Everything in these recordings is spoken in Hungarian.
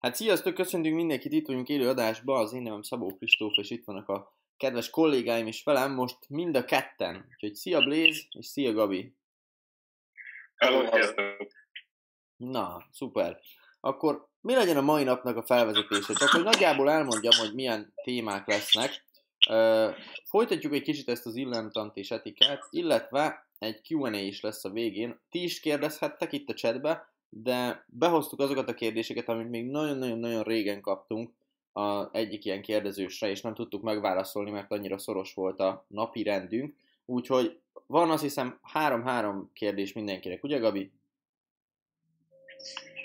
Hát sziasztok, köszöntünk mindenkit, itt vagyunk élő adásban, az én nevem Szabó Kristóf, és itt vannak a kedves kollégáim is velem, most mind a ketten. Úgyhogy szia Blaze, és szia Gabi. Hello, sziasztok. Na, szuper. Akkor mi legyen a mai napnak a felvezetése? Csak hogy nagyjából elmondjam, hogy milyen témák lesznek. Uh, folytatjuk egy kicsit ezt az illemtant és etikát, illetve egy Q&A is lesz a végén. Ti is kérdezhettek itt a chatbe, de behoztuk azokat a kérdéseket, amit még nagyon-nagyon-nagyon régen kaptunk a egyik ilyen kérdezősre, és nem tudtuk megválaszolni, mert annyira szoros volt a napi rendünk. Úgyhogy van azt hiszem három-három kérdés mindenkinek, ugye Gabi?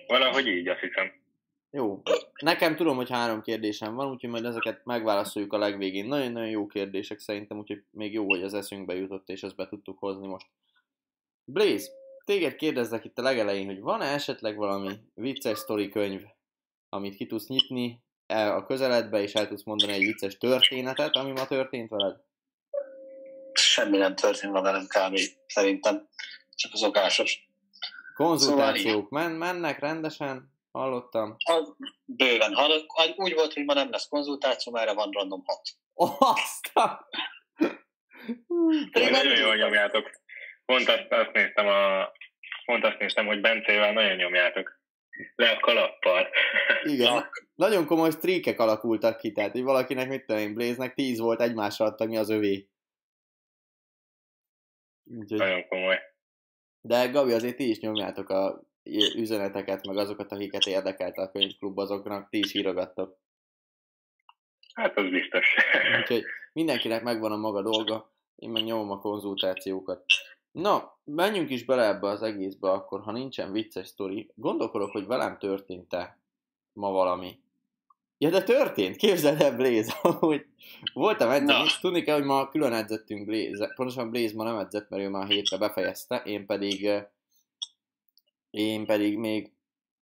Valahogy így, azt hiszem. Jó. Nekem tudom, hogy három kérdésem van, úgyhogy majd ezeket megválaszoljuk a legvégén. Nagyon-nagyon jó kérdések szerintem, úgyhogy még jó, hogy az eszünkbe jutott, és ezt be tudtuk hozni most. Blaze, téged kérdezzek itt a legelején, hogy van-e esetleg valami vicces sztori könyv, amit ki tudsz nyitni el a közeledbe, és el tudsz mondani egy vicces történetet, ami ma történt veled? Semmi nem történt ma velem kb. szerintem. Csak az okásos. Konzultációk men, mennek rendesen, hallottam. Az bőven. Ha, úgy volt, hogy ma nem lesz konzultáció, erre van random 6. Aztán! Pedig nagyon jól nyomjátok. Pont azt, azt néztem, a, pont azt néztem, hogy Bencével nagyon nyomjátok. Le a kalappal. Igen. Nagyon komoly streakek alakultak ki, tehát hogy valakinek, mit tudom én, Blaze-nek 10 volt egymásra adta, mi az övé. Úgyhogy... Nagyon komoly. De Gabi, azért ti is nyomjátok a üzeneteket, meg azokat, akiket érdekelte a könyvklub, azoknak ti is írogattok. Hát az biztos. Úgyhogy mindenkinek megvan a maga dolga, én meg nyomom a konzultációkat. Na, menjünk is bele ebbe az egészbe akkor, ha nincsen vicces sztori. Gondolkodok, hogy velem történt-e ma valami. Ja, de történt, képzeld el Blaze, hogy voltam edzeni, tudni kell, hogy ma külön edzettünk Blaze, pontosan Blaze ma nem edzett, mert ő már hétre befejezte, én pedig én pedig még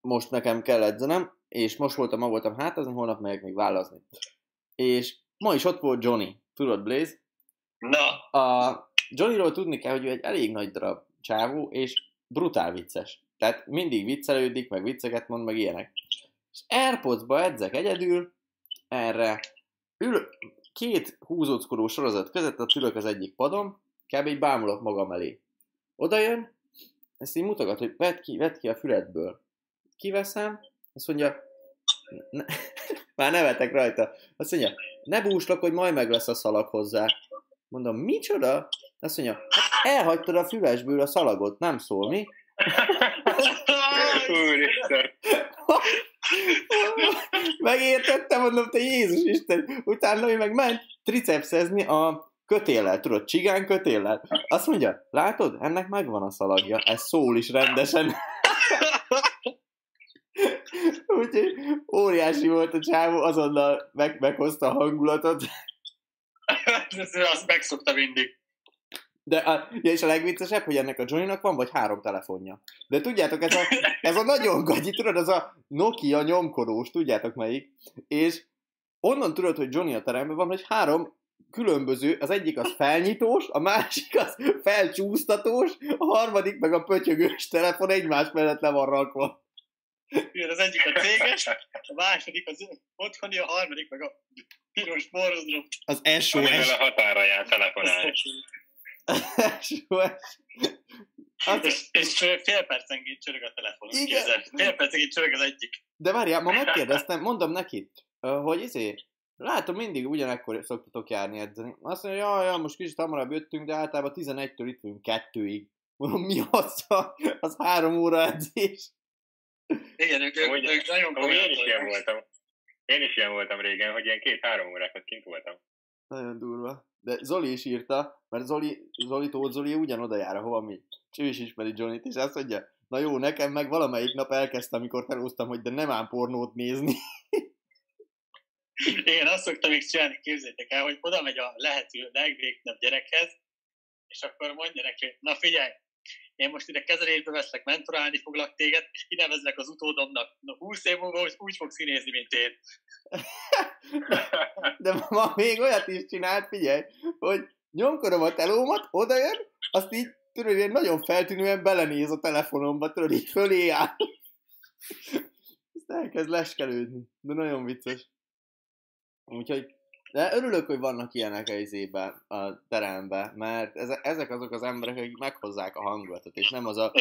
most nekem kell edzenem, és most voltam, ma voltam hátazni, holnap megyek még válazni. És ma is ott volt Johnny, tudod Blaze? Na! A Johnnyról tudni kell, hogy ő egy elég nagy darab csávó, és brutál vicces. Tehát mindig viccelődik, meg vicceket mond, meg ilyenek. És Airpods-ba edzek egyedül, erre ül, két húzóckorú sorozat között, a ülök az egyik padon, kb. így bámulok magam elé. Oda jön, ezt így mutogat, hogy vedd ki, vedd ki a füledből. Kiveszem, azt mondja, ne, már nevetek rajta. Azt mondja, ne búslak, hogy majd meg lesz a szalag hozzá. Mondom, micsoda? Azt mondja, hát elhagytad a fülesből a szalagot, nem szól, mi? Megértettem, mondom, te Jézus Isten. Utána ő meg ment tricepszezni a kötéllel, tudod, csigán kötéllel. Azt mondja, látod, ennek megvan a szalagja, ez szól is rendesen. Úgyhogy óriási volt a csávó, azonnal meg, meghozta a hangulatot. Azt megszokta mindig. De a, ja, és a legviccesebb, hogy ennek a Johnnynak van vagy három telefonja. De tudjátok, ez a, ez a nagyon gagyi, tudod, az a Nokia nyomkodós, tudjátok melyik, és onnan tudod, hogy Johnny a teremben van, hogy három különböző, az egyik az felnyitós, a másik az felcsúsztatós, a harmadik meg a pötyögős telefon egymás mellett le van rakva. Igen, az egyik a céges, a második az otthoni, a harmadik meg a piros borzom. Az SOS. Amivel a határa jár telefonálni. Az... És, és fél percenként csörög a telefon. Igen. Fél percenként csörög az egyik. De várjál, ma megkérdeztem, mondom neki, hogy izé, Látom, mindig ugyanekkor szoktatok járni edzeni. Azt mondja, ja, ja, most kicsit hamarabb jöttünk, de általában 11-től itt vagyunk kettőig. Mondom, mi az? A, az három óra edzés. Igen, ők, ők, Úgy, ők nagyon komolyan. Én is ilyen voltam. Én is ilyen voltam régen, hogy ilyen két-három órákat kint voltam. Nagyon durva. De Zoli is írta, mert Zoli, Zoli Tóth Zoli ugyanoda jár, ahova mi. És ő is ismeri Johnny-t, és azt mondja, na jó, nekem meg valamelyik nap elkezdtem, amikor felhoztam, hogy de nem ám pornót nézni. Én azt szoktam még csinálni, képzétek el, hogy oda megy a lehető legvégnebb gyerekhez, és akkor mondja neki, na figyelj, én most ide kezelésbe veszlek, mentorálni foglak téged, és kinevezlek az utódomnak. Na 20 év múlva hogy úgy fogsz színézni, mint én. De ma még olyat is csinált, figyelj, hogy nyomkodom a telómat, oda jön, azt így, tudod, én nagyon feltűnően belenéz a telefonomba, tudod, így fölé áll. elkezd leskelődni, de nagyon vicces. Úgyhogy, de örülök, hogy vannak ilyenek a izében, a teremben, mert ezek azok az emberek, akik meghozzák a hangulatot, és nem az a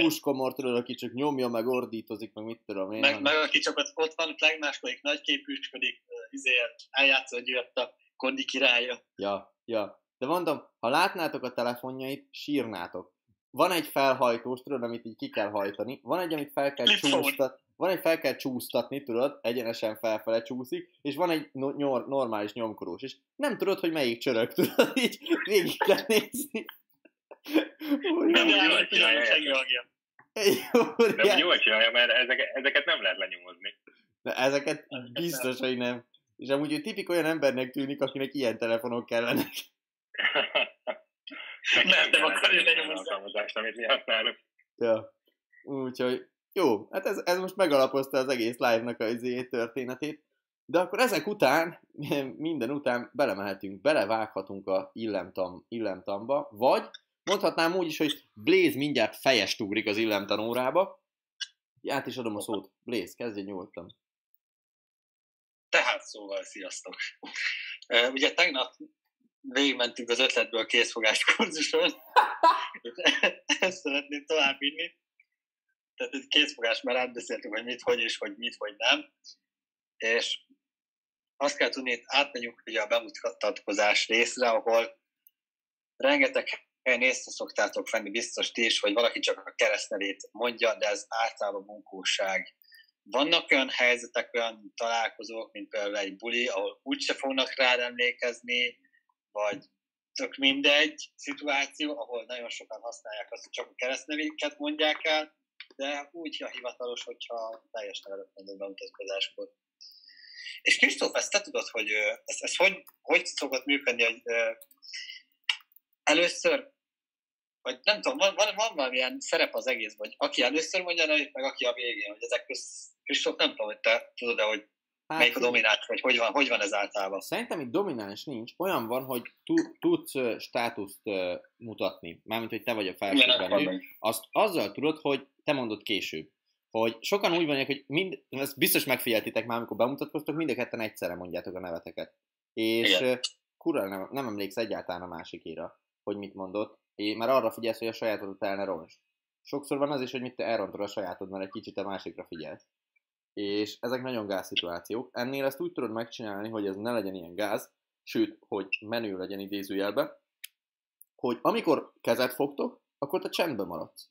húskomor, tudod, aki csak nyomja, meg ordítozik, meg mit tudom én. Meg, meg aki csak ott, ott van, legmáskodik, nagyképűsködik, izéért eljátszol, hogy jött a kondi királya. Ja, ja. De mondom, ha látnátok a telefonjait, sírnátok. Van egy felhajtós, tudod, amit így ki kell hajtani, van egy, amit fel kell csúsztatni, van egy fel kell csúsztatni, tudod, egyenesen felfele csúszik, és van egy no- nyor- normális nyomkorós, és nem tudod, hogy melyik csörög, tudod, így végig kell nézni. Nem, jól csinálja. De jól csinálja, mert ezeket, ezeket nem lehet lenyomozni. De ezeket biztos, hogy nem. És amúgy ő tipik olyan embernek tűnik, akinek ilyen telefonok kellenek. nem, nem akarja lenyomozni. amit mi használunk. Ja. Úgyhogy jó, hát ez, ez most megalapozta az egész live-nak a izé történetét. De akkor ezek után, minden után belemehetünk, belevághatunk a illemtam, illemtamba, vagy mondhatnám úgy is, hogy Blaze mindjárt fejest ugrik az illemtanórába. Át is adom a szót. Blaze, kezdj nyugodtan. Tehát szóval, sziasztok! Ugye tegnap végigmentünk az ötletből készfogás kurzuson, ezt szeretném tovább vinni tehát egy készfogás, mert átbeszéltünk, hogy mit, hogy és hogy mit, hogy nem. És azt kell tudni, hogy átmegyünk ugye a bemutatkozás részre, ahol rengeteg helyen észre szoktátok venni, biztos ti is, hogy valaki csak a keresztnevét mondja, de ez általában munkóság. Vannak olyan helyzetek, olyan találkozók, mint például egy buli, ahol úgyse fognak rád emlékezni, vagy tök mindegy szituáció, ahol nagyon sokan használják azt, hogy csak a keresztnevéket mondják el, de úgy a hivatalos, hogyha teljes nevelet mondom bemutatkozáskor. És Kristóf, ezt te tudod, hogy ez, ez hogy, hogy szokott működni, hogy először, vagy nem tudom, van, van, van valamilyen szerep az egész, vagy aki először mondja nevét, meg aki a végén, hogy ezek köz, Kristóf, nem tudom, hogy te tudod-e, hogy Hát, Melyik a domináns, vagy hogy van, hogy van ez általában? Szerintem itt domináns nincs. Olyan van, hogy tudsz státuszt mutatni. Mármint, hogy te vagy a felsőbben Azt azzal tudod, hogy te mondod később. Hogy sokan úgy vannak, hogy mind, ezt biztos megfigyeltitek már, amikor bemutatkoztok, mind a ketten egyszerre mondjátok a neveteket. És Igen. kurva nem, nem emléksz egyáltalán a másikére, hogy mit mondott. Én már arra figyelsz, hogy a sajátodat el ne roncs. Sokszor van az is, hogy mit te elrontod a sajátod, mert egy kicsit a másikra figyelsz és ezek nagyon gáz szituációk. Ennél ezt úgy tudod megcsinálni, hogy ez ne legyen ilyen gáz, sőt, hogy menő legyen idézőjelbe, hogy amikor kezet fogtok, akkor te csendben maradsz.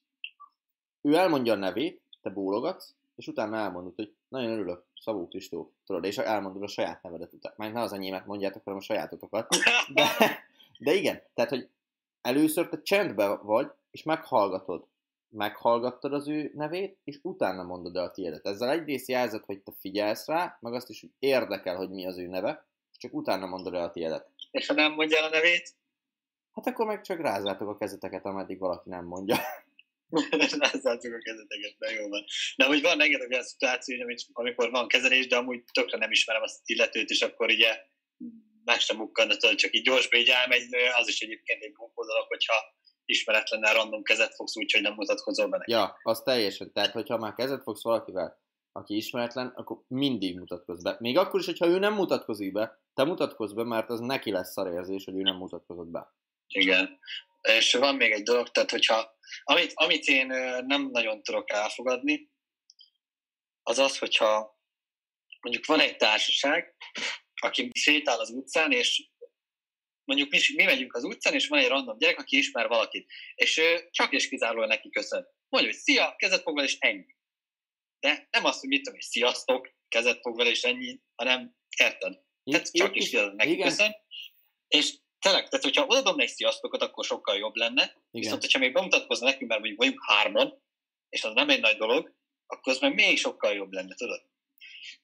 Ő elmondja a nevét, te bólogatsz, és utána elmondod, hogy nagyon örülök, Szabó Kristóf, tudod, és elmondod a saját nevedet után. Már ne az enyémet mondjátok, hanem a sajátotokat. De, de igen, tehát, hogy először te csendben vagy, és meghallgatod meghallgattad az ő nevét, és utána mondod el a tiédet. Ezzel egyrészt jelzed, hogy te figyelsz rá, meg azt is, hogy érdekel, hogy mi az ő neve, csak utána mondod el a tiédet. És ha nem mondja el a nevét? Hát akkor meg csak rázátok a kezeteket, ameddig valaki nem mondja. rázátok a kezeteket, de jó van. De hogy van rengeteg olyan szituáció, amikor van kezelés, de amúgy tökre nem ismerem azt illetőt, és akkor ugye sem mukkadna, csak így gyorsba így elmegy, az is egyébként egy bunkó dolog, hogyha ismeretlennel random kezet fogsz úgy, hogy nem mutatkozol be neki. Ja, az teljesen. Tehát, hogyha már kezet fogsz valakivel, aki ismeretlen, akkor mindig mutatkozz be. Még akkor is, hogyha ő nem mutatkozik be, te mutatkozz be, mert az neki lesz szarérzés, hogy ő nem mutatkozott be. Igen. És van még egy dolog, tehát hogyha, amit, amit én nem nagyon tudok elfogadni, az az, hogyha mondjuk van egy társaság, aki sétál az utcán, és mondjuk mi, mi megyünk az utcán, és van egy random gyerek, aki ismer valakit, és ő csak és kizárólag neki köszön. Mondja, hogy szia, kezet fog és ennyi. De nem azt, hogy mit tudom, hogy sziasztok, kezet fog és ennyi, hanem érted? Tehát csak is kizárólag neki igen. köszön. És tényleg, tehát hogyha odaadom egy sziasztokot, akkor sokkal jobb lenne. Igen. Viszont, hogyha még bemutatkozna nekünk, mert mondjuk vagyunk hárman, és az nem egy nagy dolog, akkor az meg még sokkal jobb lenne, tudod?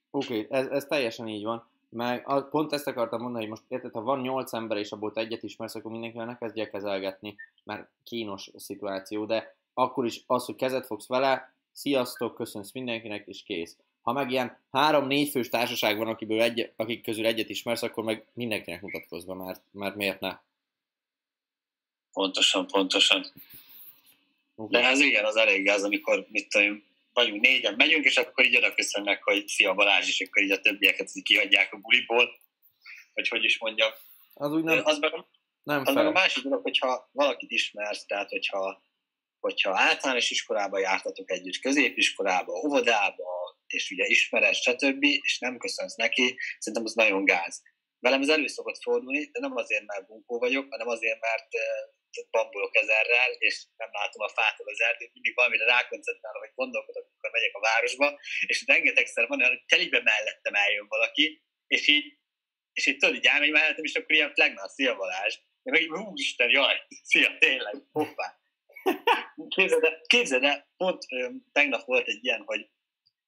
Oké, okay, ez, ez teljesen így van. Meg pont ezt akartam mondani, hogy most érted, ha van nyolc ember, és abból te egyet ismersz, akkor mindenkivel ne kezdje kezelgetni, mert kínos szituáció, de akkor is az, hogy kezet fogsz vele, sziasztok, köszönsz mindenkinek, és kész. Ha meg ilyen három-négy fős társaság van, akiből egy, akik közül egyet ismersz, akkor meg mindenkinek mutatkozz be, mert, mert miért ne? Pontosan, pontosan. Okay. De ez igen, az elég az, amikor mit tudom, vagyunk négyen, megyünk, és akkor így oda köszönnek, hogy szia Balázs, és akkor így a többieket így kihagyják a buliból, vagy hogy is mondjam. Az úgy nem, az meg, nem az meg a másik dolog, hogyha valakit ismersz, tehát hogyha, hogyha általános iskolába jártatok együtt, középiskolába, óvodába, és ugye ismered, stb., és nem köszönsz neki, szerintem az nagyon gáz. Velem ez elő szokott fordulni, de nem azért, mert bunkó vagyok, hanem azért, mert bambulok ezerrel, és nem látom a fától az erdőt, mindig valamire rákoncentrálok, hogy gondolkodok, amikor megyek a városba, és rengetegszer van olyan, hogy telibe mellettem eljön valaki, és így, és így tudod, így elmegy mellettem, és akkor ilyen flagnál, szia Balázs. Én meg így, úristen, jaj, szia, tényleg, hoppá. Képzeld el, képzeld el pont tegnap volt egy ilyen, hogy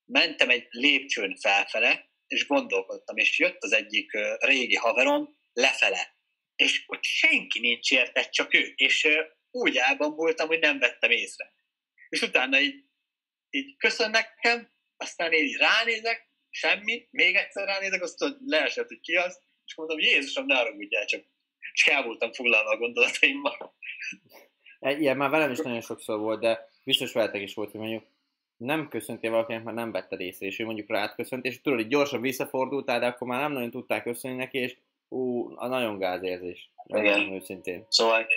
mentem egy lépcsőn felfele, és gondolkodtam, és jött az egyik régi haverom lefele, és ott senki nincs érte, csak ő, és úgy elbambultam, hogy nem vettem észre. És utána így, így köszön nekem, aztán én így ránézek, semmi, még egyszer ránézek, azt tudod, leesett, hogy ki az, és mondom, Jézusom, ne haragudjál, csak és el voltam foglalva a gondolataimmal. Egy- Ilyen már velem is nagyon sokszor volt, de biztos veletek is volt, hogy mondjuk nem köszöntél valakinek, mert nem vetted észre, és ő mondjuk rád köszönt, és tudod, hogy gyorsan visszafordultál, de akkor már nem nagyon tudták köszönni neki, és ú, a nagyon gázérzés. Igen. Igen. Őszintén. Szóval,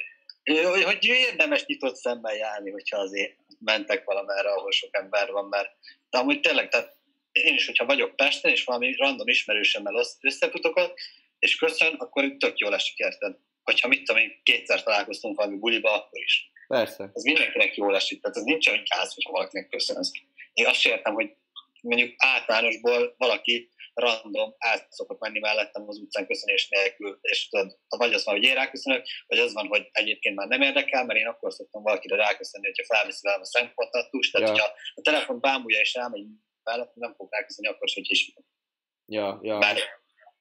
hogy, hogy érdemes nyitott szemmel járni, hogyha azért mentek valamerre, ahol sok ember van, mert de amúgy tényleg, tehát én is, hogyha vagyok Pesten, és valami random ismerősömmel össz- összefutok és köszön, akkor tök jól esik, érted? Hogyha mit tudom én, kétszer találkoztunk valami buliba, akkor is. Persze. Ez mindenkinek jól esik, tehát ez nincs olyan gáz, hogyha valakinek köszönsz. Én azt értem, hogy mondjuk általánosból valaki random át szokott menni mellettem az utcán köszönés nélkül, és tudod, vagy az van, hogy én ráköszönök, vagy az van, hogy egyébként már nem érdekel, mert én akkor szoktam valakire ráköszönni, hogyha felviszi velem a szemkontaktust, tehát Ja. hogyha a telefon bámulja és elmegy mellett, nem fog ráköszönni akkor is, hogy is. Ja, ja. Mert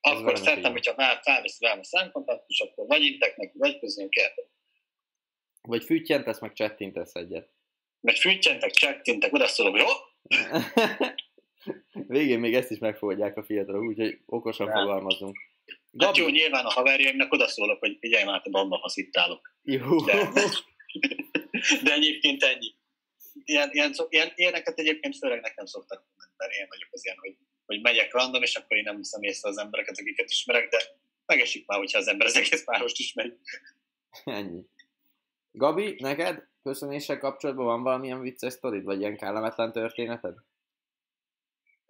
akkor így hogyha már felviszi velem a szemkontaktust, akkor vagy intek neki, vagy érted. Vagy füttyentesz, meg csettintesz egyet. Mert fűtjentek, csettintek, oda szólok, jó? Végén még ezt is megfogadják a fiatalok, úgyhogy okosan Nem. fogalmazunk. Hát jó, Gabi, nyilván a haverjaimnak oda szólok, hogy figyelj már, te bamba, ha itt állok. jó. De, de egyébként ennyi. Ilyen, ilyen, ilyen, ilyeneket egyébként főleg nekem szoktak mondani, mert én vagyok az ilyen, hogy, hogy megyek random, és akkor én nem veszem észre az embereket, akiket ismerek, de megesik már, hogyha az ember az egész várost ismeri. Ennyi. Gabi, neked köszönéssel kapcsolatban van valamilyen vicces sztorid, vagy ilyen kellemetlen történeted?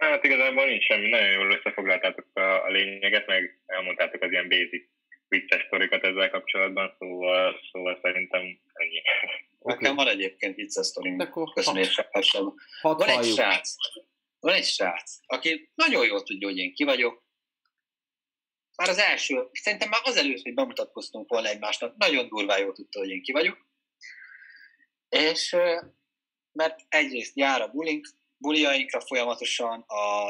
Hát igazából nincs semmi, nagyon jól összefoglaltátok a, a lényeget, meg elmondtátok az ilyen basic vicces sztorikat ezzel kapcsolatban, szóval, szóval szerintem ennyi. Oké, Nekem van egyébként vicces sztorim, köszönéssel kapcsolatban. hadd Van egy srác, van egy srác, aki nagyon jól tudja, hogy én ki vagyok. Már az első, szerintem már azelőtt, hogy bemutatkoztunk volna egymásnak, nagyon durván jól tudta, hogy én ki vagyok. És mert egyrészt jár a bulink, buliainkra folyamatosan, a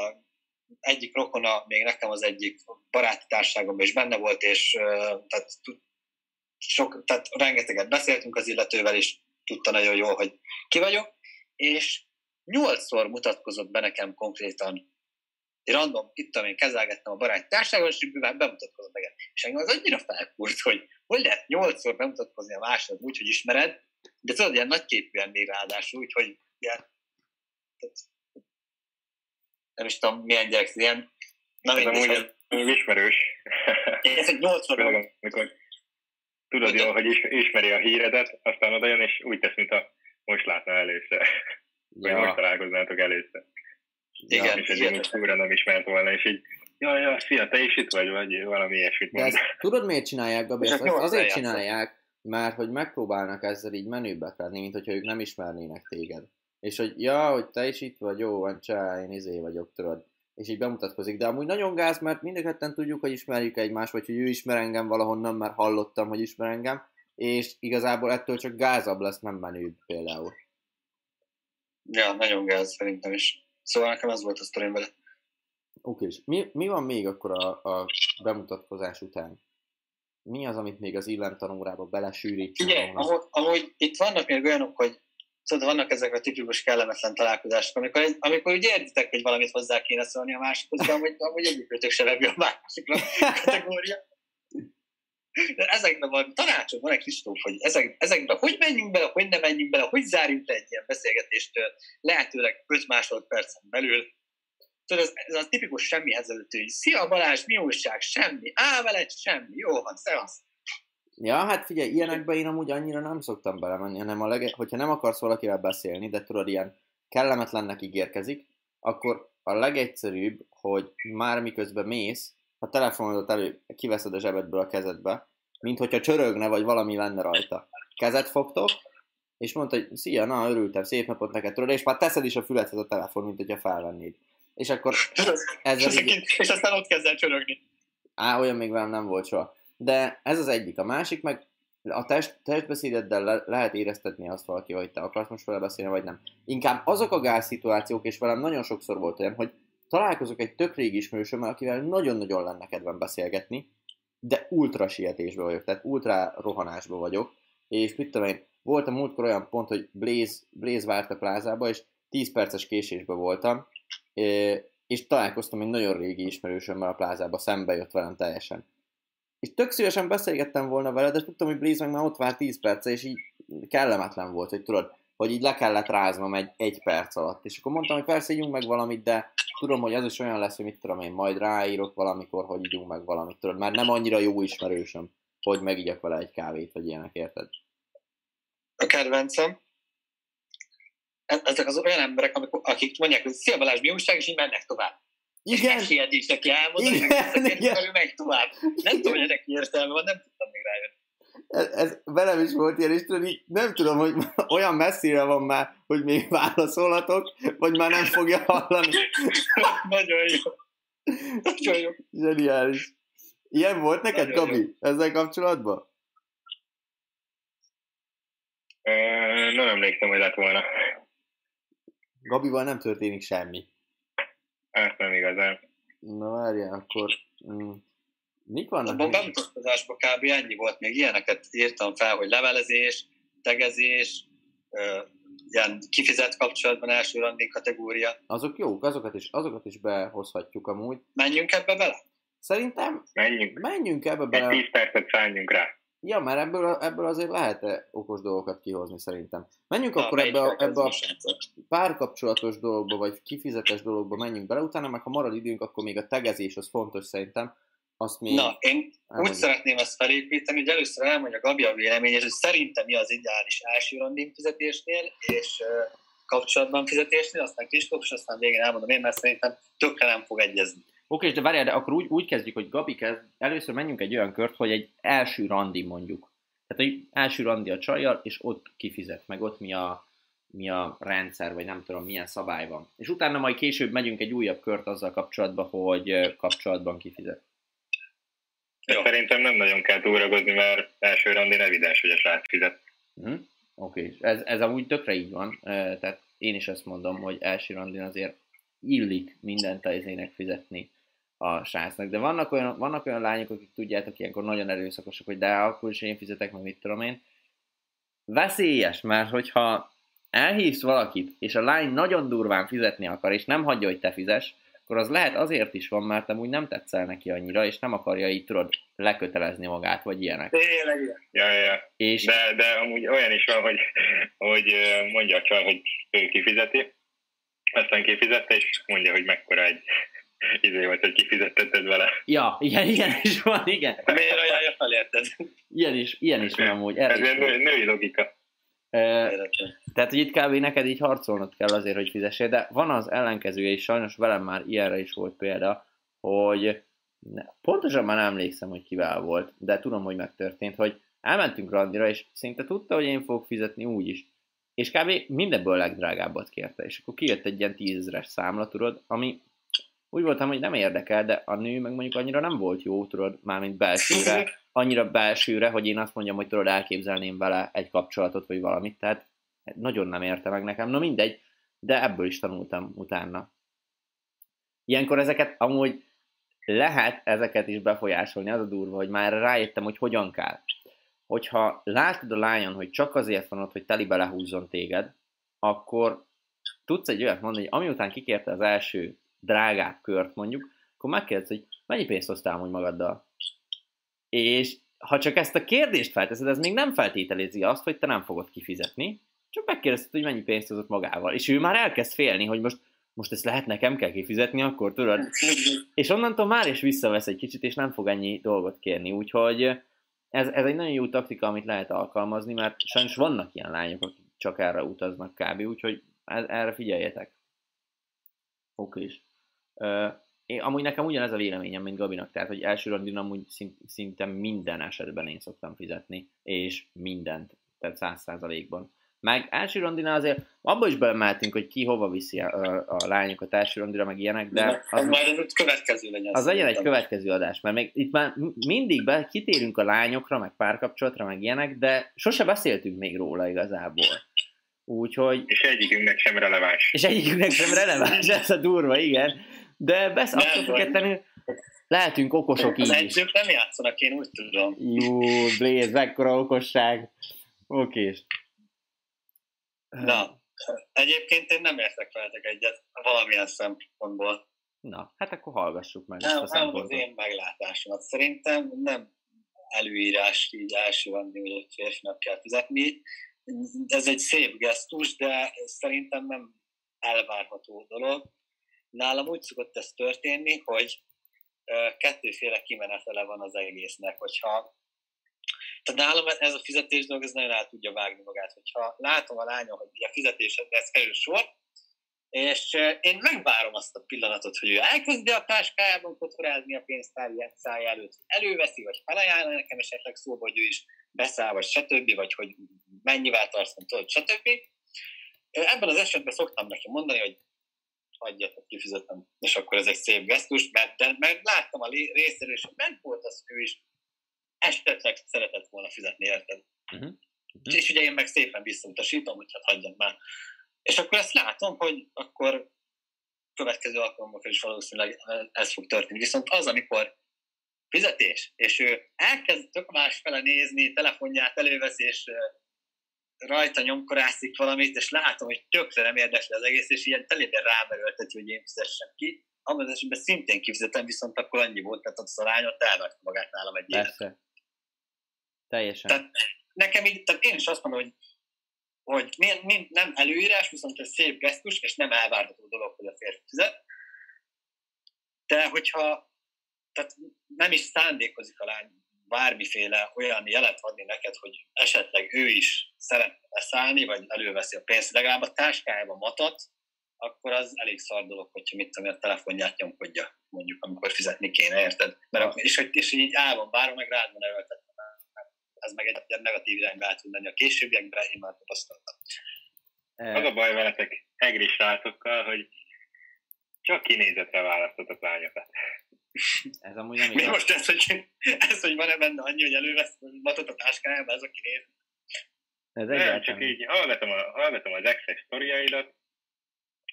egyik rokona, még nekem az egyik baráti társágomban is benne volt, és tehát, sok, tehát rengeteget beszéltünk az illetővel, és tudta nagyon jól, hogy ki vagyok, és nyolcszor mutatkozott be nekem konkrétan random, itt tudom én kezelgettem a baráti társasággal, és be- bemutatkozott nekem. És engem az annyira felkúrt, hogy hogy lehet nyolcszor bemutatkozni a másod úgy, hogy ismered, de tudod, ilyen nagyképűen még ráadásul, úgyhogy ilyen, tehát, nem is tudom, milyen gyerek, ilyen, na Ez amúgy ez ismerős. ezt egy nyolcszor Főleg amikor tudod jól, hogy is, ismeri a híredet, aztán oda jön, és úgy tesz, mint a most látna először. Vagy most Ja, találkoznátok először. Igen, és egy újra nem ismert volna, és így, ja, ja, szia, te is itt vagy, vagy valami ilyesmit de mond. ezt tudod miért csinálják, Gabi? Ezt, ezt azért csinálják, mert hogy megpróbálnak ezzel így menőbbek lenni, mint hogyha ők nem ismernének téged. És hogy ja, hogy te is itt vagy, jó van, csá, én izé vagyok, tudod. És így bemutatkozik. De amúgy nagyon gáz, mert mind a tudjuk, hogy ismerjük egymást, vagy hogy ő ismer engem valahonnan, mert hallottam, hogy ismer engem. És igazából ettől csak gázabb lesz, nem menőbb például. Ja, nagyon gáz szerintem is. Szóval nekem ez volt a sztorim vele. Oké, és mi, mi van még akkor a, a bemutatkozás után? Mi az, amit még az illemtanórába belesűrít? Ugye, amúgy, amúgy itt vannak még olyanok, hogy tudod, vannak ezek a tipikus kellemetlen találkozások, amikor, amikor úgy értitek, hogy valamit hozzá kéne szólni a másikhoz, de amúgy, amúgy egyikőtök se vevő a másikra kategória. De ezekben van, tanácsod van egy Kristóf, hogy ezek, ezekben hogy menjünk bele, hogy ne menjünk bele, hogy zárjunk le egy ilyen beszélgetést lehetőleg 5 másodpercen belül. Tudod, ez, ez a tipikus semmihez előtt, hogy szia Balázs, mi újság, semmi, á veled, semmi, jó van, szevasz. Ja, hát figyelj, ilyenekben én amúgy annyira nem szoktam belemenni, hanem a lege, hogyha nem akarsz valakivel beszélni, de tudod, ilyen kellemetlennek ígérkezik, akkor a legegyszerűbb, hogy már miközben mész, a telefonodat elő, kiveszed a zsebedből a kezedbe, mint hogyha csörögne, vagy valami lenne rajta. Kezet fogtok, és mondta, hogy szia, na, örültem, szép napot neked, tudod, és már teszed is a fülethez a telefon, mint hogyha felvennéd. És akkor ezzel így... És aztán ott kezd el csörögni. Á, olyan még velem nem volt soha. De ez az egyik. A másik meg a test, testbeszédeddel le, lehet éreztetni azt valaki, hogy te akarsz most vele beszélni, vagy nem. Inkább azok a gázszituációk, és velem nagyon sokszor volt olyan, hogy találkozok egy tök régi ismerősömmel, akivel nagyon-nagyon lenne kedvem beszélgetni, de ultra sietésben vagyok, tehát ultra rohanásban vagyok, és mit tudom én, volt a múltkor olyan pont, hogy Blaze, Blaze várt a plázába, és 10 perces késésben voltam, és találkoztam egy nagyon régi ismerősömmel a plázába, szembe jött velem teljesen. És tök szívesen beszélgettem volna vele, de tudtam, hogy Blaze meg már ott vár 10 perce, és így kellemetlen volt, hogy tudod, hogy így le kellett ráznom egy, egy perc alatt. És akkor mondtam, hogy persze ígyunk meg valamit, de tudom, hogy ez is olyan lesz, hogy mit tudom én, majd ráírok valamikor, hogy ígyunk meg valamit, tudod, már nem annyira jó ismerősöm, hogy megigyak vele egy kávét, vagy ilyenek, érted? A kedvencem, e- ezek az olyan emberek, amikor, akik mondják, hogy szia Balázs, mi újság, és így mennek tovább. Igen. És ilyet is neki elmondani, igen, igen. hogy megy tovább. Nem tudom, hogy ennek értelme van, nem tudtam még rájönni. Ez, ez velem is volt ilyen, és tudod, így nem tudom, hogy olyan messzire van már, hogy még válaszolhatok, vagy már nem fogja hallani. Nagyon jó. Nagyon jó. Zseniális. Ilyen volt neked, Nagyon Gabi, jó. ezzel kapcsolatban? Nem emlékszem, hogy lett volna. Gabival nem történik semmi. Hát nem igazán. Na várjál, akkor... Mm, mik vannak? A bemutatkozásban kb. ennyi volt, még ilyeneket írtam fel, hogy levelezés, tegezés, ilyen kifizet kapcsolatban első randi kategória. Azok jók, azokat is, azokat is behozhatjuk amúgy. Menjünk ebbe bele? Szerintem menjünk, menjünk ebbe bele. Egy 10 percet szálljunk rá. Ja, mert ebből, ebből azért lehet okos dolgokat kihozni szerintem. Menjünk Na, akkor ebbe, a, ebbe a párkapcsolatos dologba, vagy kifizetes dologba menjünk bele, utána meg ha marad időnk, akkor még a tegezés az fontos szerintem. Azt még Na, én elmondjuk. úgy szeretném ezt felépíteni, hogy először elmondja Gabi a véleményét, hogy szerintem mi az ideális első randin fizetésnél, és kapcsolatban fizetésnél, aztán Kristóf, és aztán végén elmondom én, mert szerintem tökre nem fog egyezni. Oké, és de várjál, de akkor úgy, úgy kezdjük, hogy Gabi kezd, először menjünk egy olyan kört, hogy egy első randi mondjuk. Tehát egy első randi a csajjal, és ott kifizet, meg ott mi a, mi a rendszer, vagy nem tudom, milyen szabály van. És utána majd később megyünk egy újabb kört azzal kapcsolatban, hogy kapcsolatban kifizet. Jó. Szerintem nem nagyon kell túragozni, mert első randi evidens, hogy a srác fizet. Uh-huh. Oké, okay. ez, ez amúgy tökre így van, tehát én is ezt mondom, hogy első randin azért illik mindent az fizetni a srácnak. De vannak olyan, vannak olyan lányok, akik tudjátok, ilyenkor nagyon erőszakosak, hogy de akkor is én fizetek, meg mit tudom én. Veszélyes, mert hogyha elhívsz valakit, és a lány nagyon durván fizetni akar, és nem hagyja, hogy te fizes, akkor az lehet azért is van, mert amúgy nem tetszel neki annyira, és nem akarja így, tudod, lekötelezni magát, vagy ilyenek. Tényleg, ja, ja. És... De, de amúgy olyan is van, hogy, hogy mondja a csaj, hogy ő kifizeti, aztán kifizette, és mondja, hogy mekkora egy izé volt, hogy kifizetted vele. Ja, igen, ilyen is van, igen. Miért ajánlja fel, érted? Ilyen is, ilyen is van amúgy. Ez ilyen nő, női logika. E, tehát, hogy itt kb. neked így harcolnod kell azért, hogy fizessél, de van az ellenkezője, és sajnos velem már ilyenre is volt példa, hogy ne, pontosan már nem emlékszem, hogy kivel volt, de tudom, hogy megtörtént, hogy elmentünk randira, és szinte tudta, hogy én fogok fizetni úgy is. És kb. mindenből a legdrágábbat kérte, és akkor kijött egy ilyen tízezeres számla, tudod, ami úgy voltam, hogy nem érdekel, de a nő meg mondjuk annyira nem volt jó, tudod, mármint belsőre, annyira belsőre, hogy én azt mondjam, hogy tudod, elképzelném vele egy kapcsolatot, vagy valamit, tehát nagyon nem érte meg nekem, na mindegy, de ebből is tanultam utána. Ilyenkor ezeket amúgy lehet ezeket is befolyásolni, az a durva, hogy már rájöttem, hogy hogyan kell. Hogyha látod a lányon, hogy csak azért van ott, hogy teli belehúzzon téged, akkor tudsz egy olyat mondani, hogy ami után kikérte az első drágább kört mondjuk, akkor megkérdez, hogy mennyi pénzt hoztál hogy magaddal. És ha csak ezt a kérdést felteszed, ez még nem feltételezi azt, hogy te nem fogod kifizetni, csak megkérdezted, hogy mennyi pénzt hozott magával. És ő már elkezd félni, hogy most, most ezt lehet nekem kell kifizetni, akkor tudod. És onnantól már is visszavesz egy kicsit, és nem fog ennyi dolgot kérni. Úgyhogy ez, ez egy nagyon jó taktika, amit lehet alkalmazni, mert sajnos vannak ilyen lányok, akik csak erre utaznak kb. Úgyhogy erre figyeljetek. Oké is. Én, amúgy nekem ugyanez a véleményem, mint Gabinak, tehát, hogy első randin amúgy szint, szinte minden esetben én szoktam fizetni, és mindent, tehát száz százalékban. Meg első randinál azért abba is belemeltünk, hogy ki hova viszi a, a lányokat első randira, meg ilyenek, de... de az, az majd az következő legyen. Az legyen egy következő adás, mert még itt már mindig be, kitérünk a lányokra, meg párkapcsolatra, meg ilyenek, de sose beszéltünk még róla igazából. Úgyhogy... És egyikünknek sem releváns. És egyikünknek sem releváns, ez a durva, igen. De besz, attól lehetünk okosok így Az nem játszanak, én úgy tudom. Jó, Blaze, mekkora okosság. Oké. Na, egyébként én nem értek veletek egyet valamilyen szempontból. Na, hát akkor hallgassuk meg nem, ezt a nem az én meglátásomat. Szerintem nem előírás így első van, hogy egy férfinak kell fizetni. Ez egy szép gesztus, de szerintem nem elvárható dolog. Nálam úgy szokott ez történni, hogy kettőféle kimenetele van az egésznek, hogyha tehát nálam ez a fizetés dolog, ez nagyon el tudja vágni magát, hogyha látom a lányom, hogy a fizetésedre ez kerül sor, és én megvárom azt a pillanatot, hogy ő elkezdi a táskájában kotorázni a pénztárját szája előtt, előveszi, vagy felajánlja nekem esetleg szóba, hogy ő is beszáll, vagy stb., vagy hogy mennyivel tartsz, tudod, stb. Ebben az esetben szoktam neki mondani, hogy adjatok, kifizetem, és akkor ez egy szép gesztus, mert, de, mert láttam a részéről, és meg volt az, ő is esetleg szeretett volna fizetni, érted? Uh-huh. Uh-huh. És ugye én meg szépen visszautasítom, hogy hát hagyjam már. És akkor ezt látom, hogy akkor következő alkalommal is valószínűleg ez fog történni. Viszont az, amikor fizetés, és ő elkezd tök más fele nézni, telefonját elővesz, és rajta nyomkorászik valamit, és látom, hogy tökre nem érdekli az egész, és ilyen telében rámerőlteti, hogy én fizessem ki. Abban az esetben szintén kifizetem, viszont akkor annyi volt, tehát az a lányot elvárta magát nálam egy Persze. Teljesen. Tehát nekem így, tehát én is azt mondom, hogy, hogy mi, mi, nem előírás, viszont egy szép gesztus, és nem elvárható dolog, hogy a férfi fizet. De hogyha tehát nem is szándékozik a lány bármiféle olyan jelet adni neked, hogy esetleg ő is szeretne leszállni, vagy előveszi a pénzt, legalább a táskájába matat, akkor az elég szar dolog, hogyha mit tudom, a telefonját nyomkodja, mondjuk, amikor fizetni kéne, érted? Mert, és, hogy, és így állom, várom, meg rád van erőltetve. Ez meg egy ilyen negatív irányba át tud menni a későbbiekben, én már tapasztaltam. Az a baj veletek egris srácokkal, hogy csak kinézetre választotok lányokat. Ez amúgy nem Mi most ez, hogy, ez, hogy van-e benne annyi, hogy elővesz matot a táskájába, ez a kinéz? Ez nem, csak így hallgatom, a, hallgatom az exes sztoriaidat,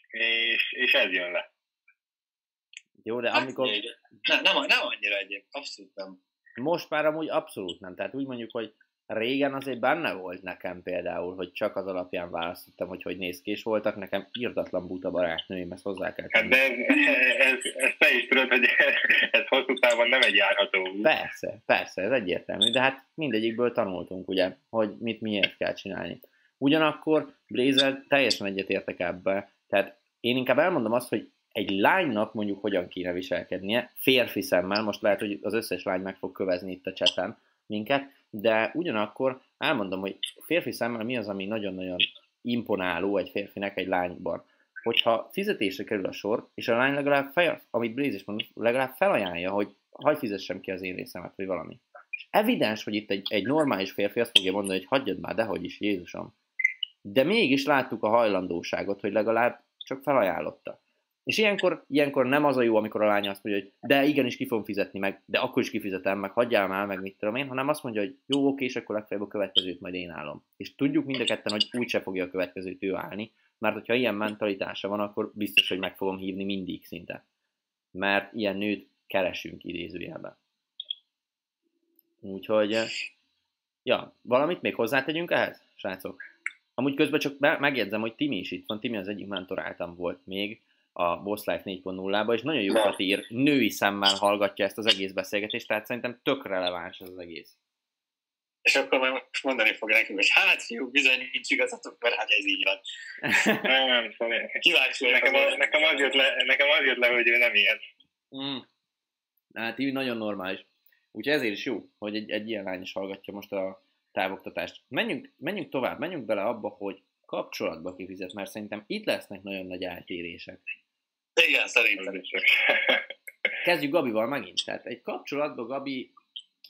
és, és ez jön le. Jó, de hát, amikor... Nem, nem, nem annyira egyéb, abszolút nem. Most már amúgy abszolút nem. Tehát úgy mondjuk, hogy régen azért benne volt nekem például, hogy csak az alapján választottam, hogy hogy néz ki, és voltak nekem írtatlan buta barátnőim, ezt hozzá kell tenni. Hát de ez, ez, ez, te is tudod, hogy ez hosszú távon nem egy járható út. Persze, persze, ez egyértelmű, de hát mindegyikből tanultunk, ugye, hogy mit miért kell csinálni. Ugyanakkor Blazer teljesen egyetértek ebbe, tehát én inkább elmondom azt, hogy egy lánynak mondjuk hogyan kéne viselkednie, férfi szemmel, most lehet, hogy az összes lány meg fog kövezni itt a cseten minket, de ugyanakkor elmondom, hogy férfi szemmel mi az, ami nagyon-nagyon imponáló egy férfinek egy lányban. Hogyha fizetésre kerül a sor, és a lány legalább, fel, amit Blaze is mond, legalább felajánlja, hogy hagyj fizessem ki az én részemet, vagy valami. És evidens, hogy itt egy, egy normális férfi azt fogja mondani, hogy hagyjad már, dehogy is, Jézusom. De mégis láttuk a hajlandóságot, hogy legalább csak felajánlotta. És ilyenkor, ilyenkor nem az a jó, amikor a lány azt mondja, hogy de igenis ki fogom fizetni meg, de akkor is kifizetem meg, hagyjál már meg, mit tudom én, hanem azt mondja, hogy jó, oké, és akkor legfeljebb a következőt majd én állom. És tudjuk mind a ketten, hogy úgyse fogja a következőt ő állni, mert hogyha ilyen mentalitása van, akkor biztos, hogy meg fogom hívni mindig szinte. Mert ilyen nőt keresünk idézőjelben. Úgyhogy, ja, valamit még hozzátegyünk ehhez, srácok? Amúgy közben csak megjegyzem, hogy Timi is itt van, Timi az egyik mentoráltam volt még, a Boss Life 4.0-ba, és nagyon jókat ír, női szemmel hallgatja ezt az egész beszélgetést, tehát szerintem tök releváns ez az egész. és akkor majd most mondani fog nekünk, hogy hát fiú, bizony nincs igazatok, mert hát ez így van. nem, szóval Kíváncsi nekem, az, nekem, az jött le, nekem az jött le, hogy ő nem ilyen. Mm. Hát így nagyon normális. Úgyhogy ezért is jó, hogy egy, egy ilyen lány is hallgatja most a távoktatást. Menjünk, menjünk tovább, menjünk bele abba, hogy kapcsolatba kifizet, mert szerintem itt lesznek nagyon nagy eltérések. Igen, szerintem. Kezdjük Gabival megint. Tehát egy kapcsolatban Gabi,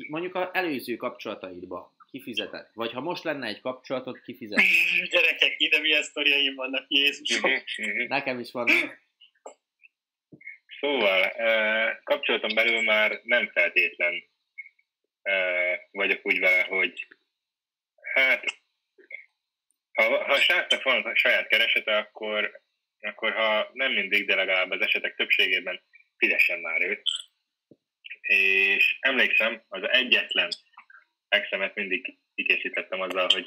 mondjuk az előző kapcsolataidba kifizetett? Vagy ha most lenne egy kapcsolatod, kifizetett? Gyerekek, ide milyen sztoriaim vannak, Jézus. Mhm, mhm. Nekem is vannak. Szóval, kapcsolaton belül már nem feltétlen vagyok úgy vele, hogy hát ha, ha a srácnak van a saját keresete, akkor, akkor ha nem mindig, de legalább az esetek többségében fizessen már őt. És emlékszem, az egyetlen exemet mindig kikészítettem azzal, hogy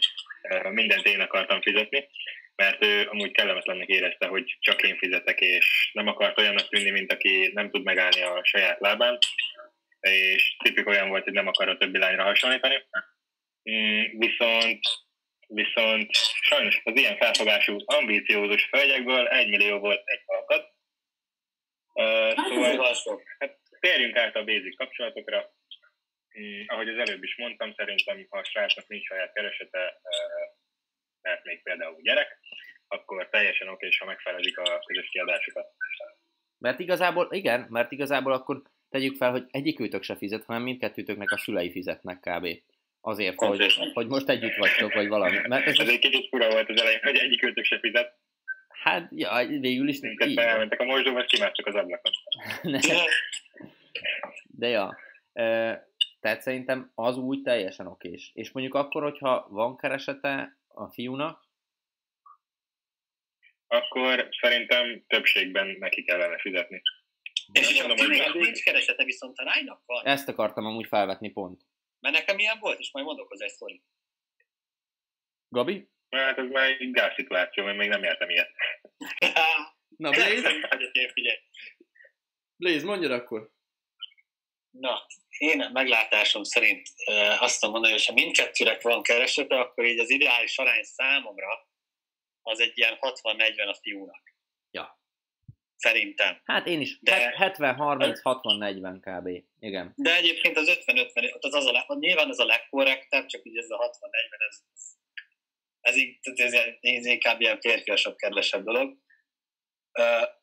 mindent én akartam fizetni, mert ő amúgy kellemetlennek érezte, hogy csak én fizetek, és nem akart olyannak tűnni, mint aki nem tud megállni a saját lábán, és tipik olyan volt, hogy nem akar a többi lányra hasonlítani. Mm, viszont, viszont sajnos az ilyen felfogású, ambíciózus hölgyekből egy millió volt egy alkat. Uh, szóval, hát térjünk át a basic kapcsolatokra. Mm, ahogy az előbb is mondtam, szerintem ha a srácnak nincs saját keresete, uh, mert még például gyerek, akkor teljesen oké, és ha megfelezik a közös kiadásokat. Mert igazából, igen, mert igazából akkor tegyük fel, hogy egyikőtök se fizet, hanem mindkettőtöknek a szülei fizetnek kb. Azért, hogy, hogy most együtt vagytok, vagy valami. Mert ez, ez egy kicsit fura volt az elején, hogy egyikőtök se fizet. Hát, ja, végül is Minket így. Elmentek a mosdóba, kimásztok az ablakon. De ja. Tehát szerintem az úgy teljesen okés. És mondjuk akkor, hogyha van keresete a fiúnak, akkor szerintem többségben neki kellene fizetni. És mondom, hogy nincs keresete, viszont a lánynak van. Ezt akartam amúgy felvetni pont. Mert nekem ilyen volt, és majd mondok hozzá egy sztori. Gabi? Hát ez már egy gázszituáció, mert még nem értem ilyet. Na, Blaze? Blaze, mondjad akkor. Na, én meglátásom szerint azt tudom mondani, hogy ha mindkettőnek van keresete, akkor így az ideális arány számomra az egy ilyen 60-40 a fiúnak. Szerintem. Hát én is. De, 70-30-60-40 kb. Igen. De egyébként az 50-50, az, az a, nyilván ez a legkorrektebb, csak így ez a 60-40, ez, ez, így, ez, ez inkább ilyen férfiasabb, kedvesebb dolog.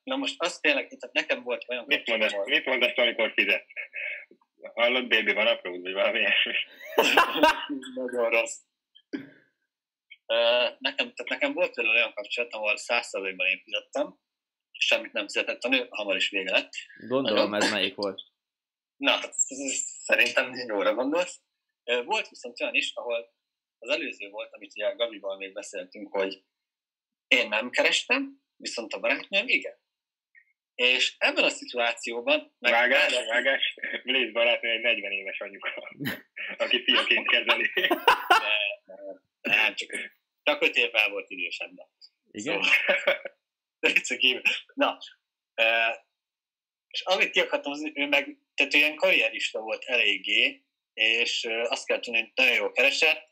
Na most azt tényleg, tehát nekem volt olyan... Mit mondasz, volt. mit mondasz amikor fizet? Hallod, baby, van apró, vagy valami ilyesmi? Nagyon rossz. Nekem, tehát nekem volt például olyan kapcsolat, ahol százszerzőkben én fizettem, semmit nem fizetett a nő, hamar is vége lett. Gondolom, ez melyik volt. Na, szerintem jóra gondolsz. Volt viszont olyan is, ahol az előző volt, amit ugye Gabival még beszéltünk, hogy én nem kerestem, viszont a barátnőm igen. És ebben a szituációban... Meg vágás, el... vágás, Blaze barátnő egy 40 éves anyuka, aki fiaként kezeli. Nem, nem, csak, csak 5 évvel volt idősebben. Igen? Szóval, Na, és amit ki akartam, az, ő meg, tehát ilyen karrierista volt eléggé, és azt kell tudni, hogy nagyon jó keresett,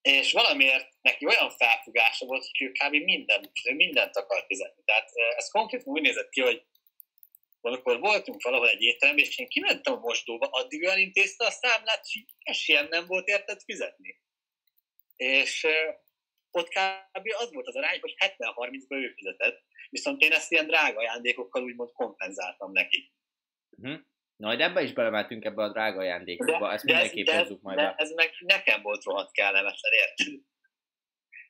és valamiért neki olyan felfogása volt, hogy ő kb. Minden, mindent akar fizetni. Tehát ez konkrétan úgy nézett ki, hogy amikor voltunk valahol egy étteremben, és én kimentem a mosdóba, addig olyan intézte a számlát, hogy esélyen nem volt érted fizetni. És ott kb. az volt az arány, hogy 70-30-ba ő fizetett, viszont én ezt ilyen drága ajándékokkal úgymond kompenzáltam neki. Uh-huh. Majd ebbe is belemeltünk ebbe a drága ajándékokba, de, ezt mindenképp de, hozzuk majd de be. ez meg nekem volt rohadt kellemetlen, érted?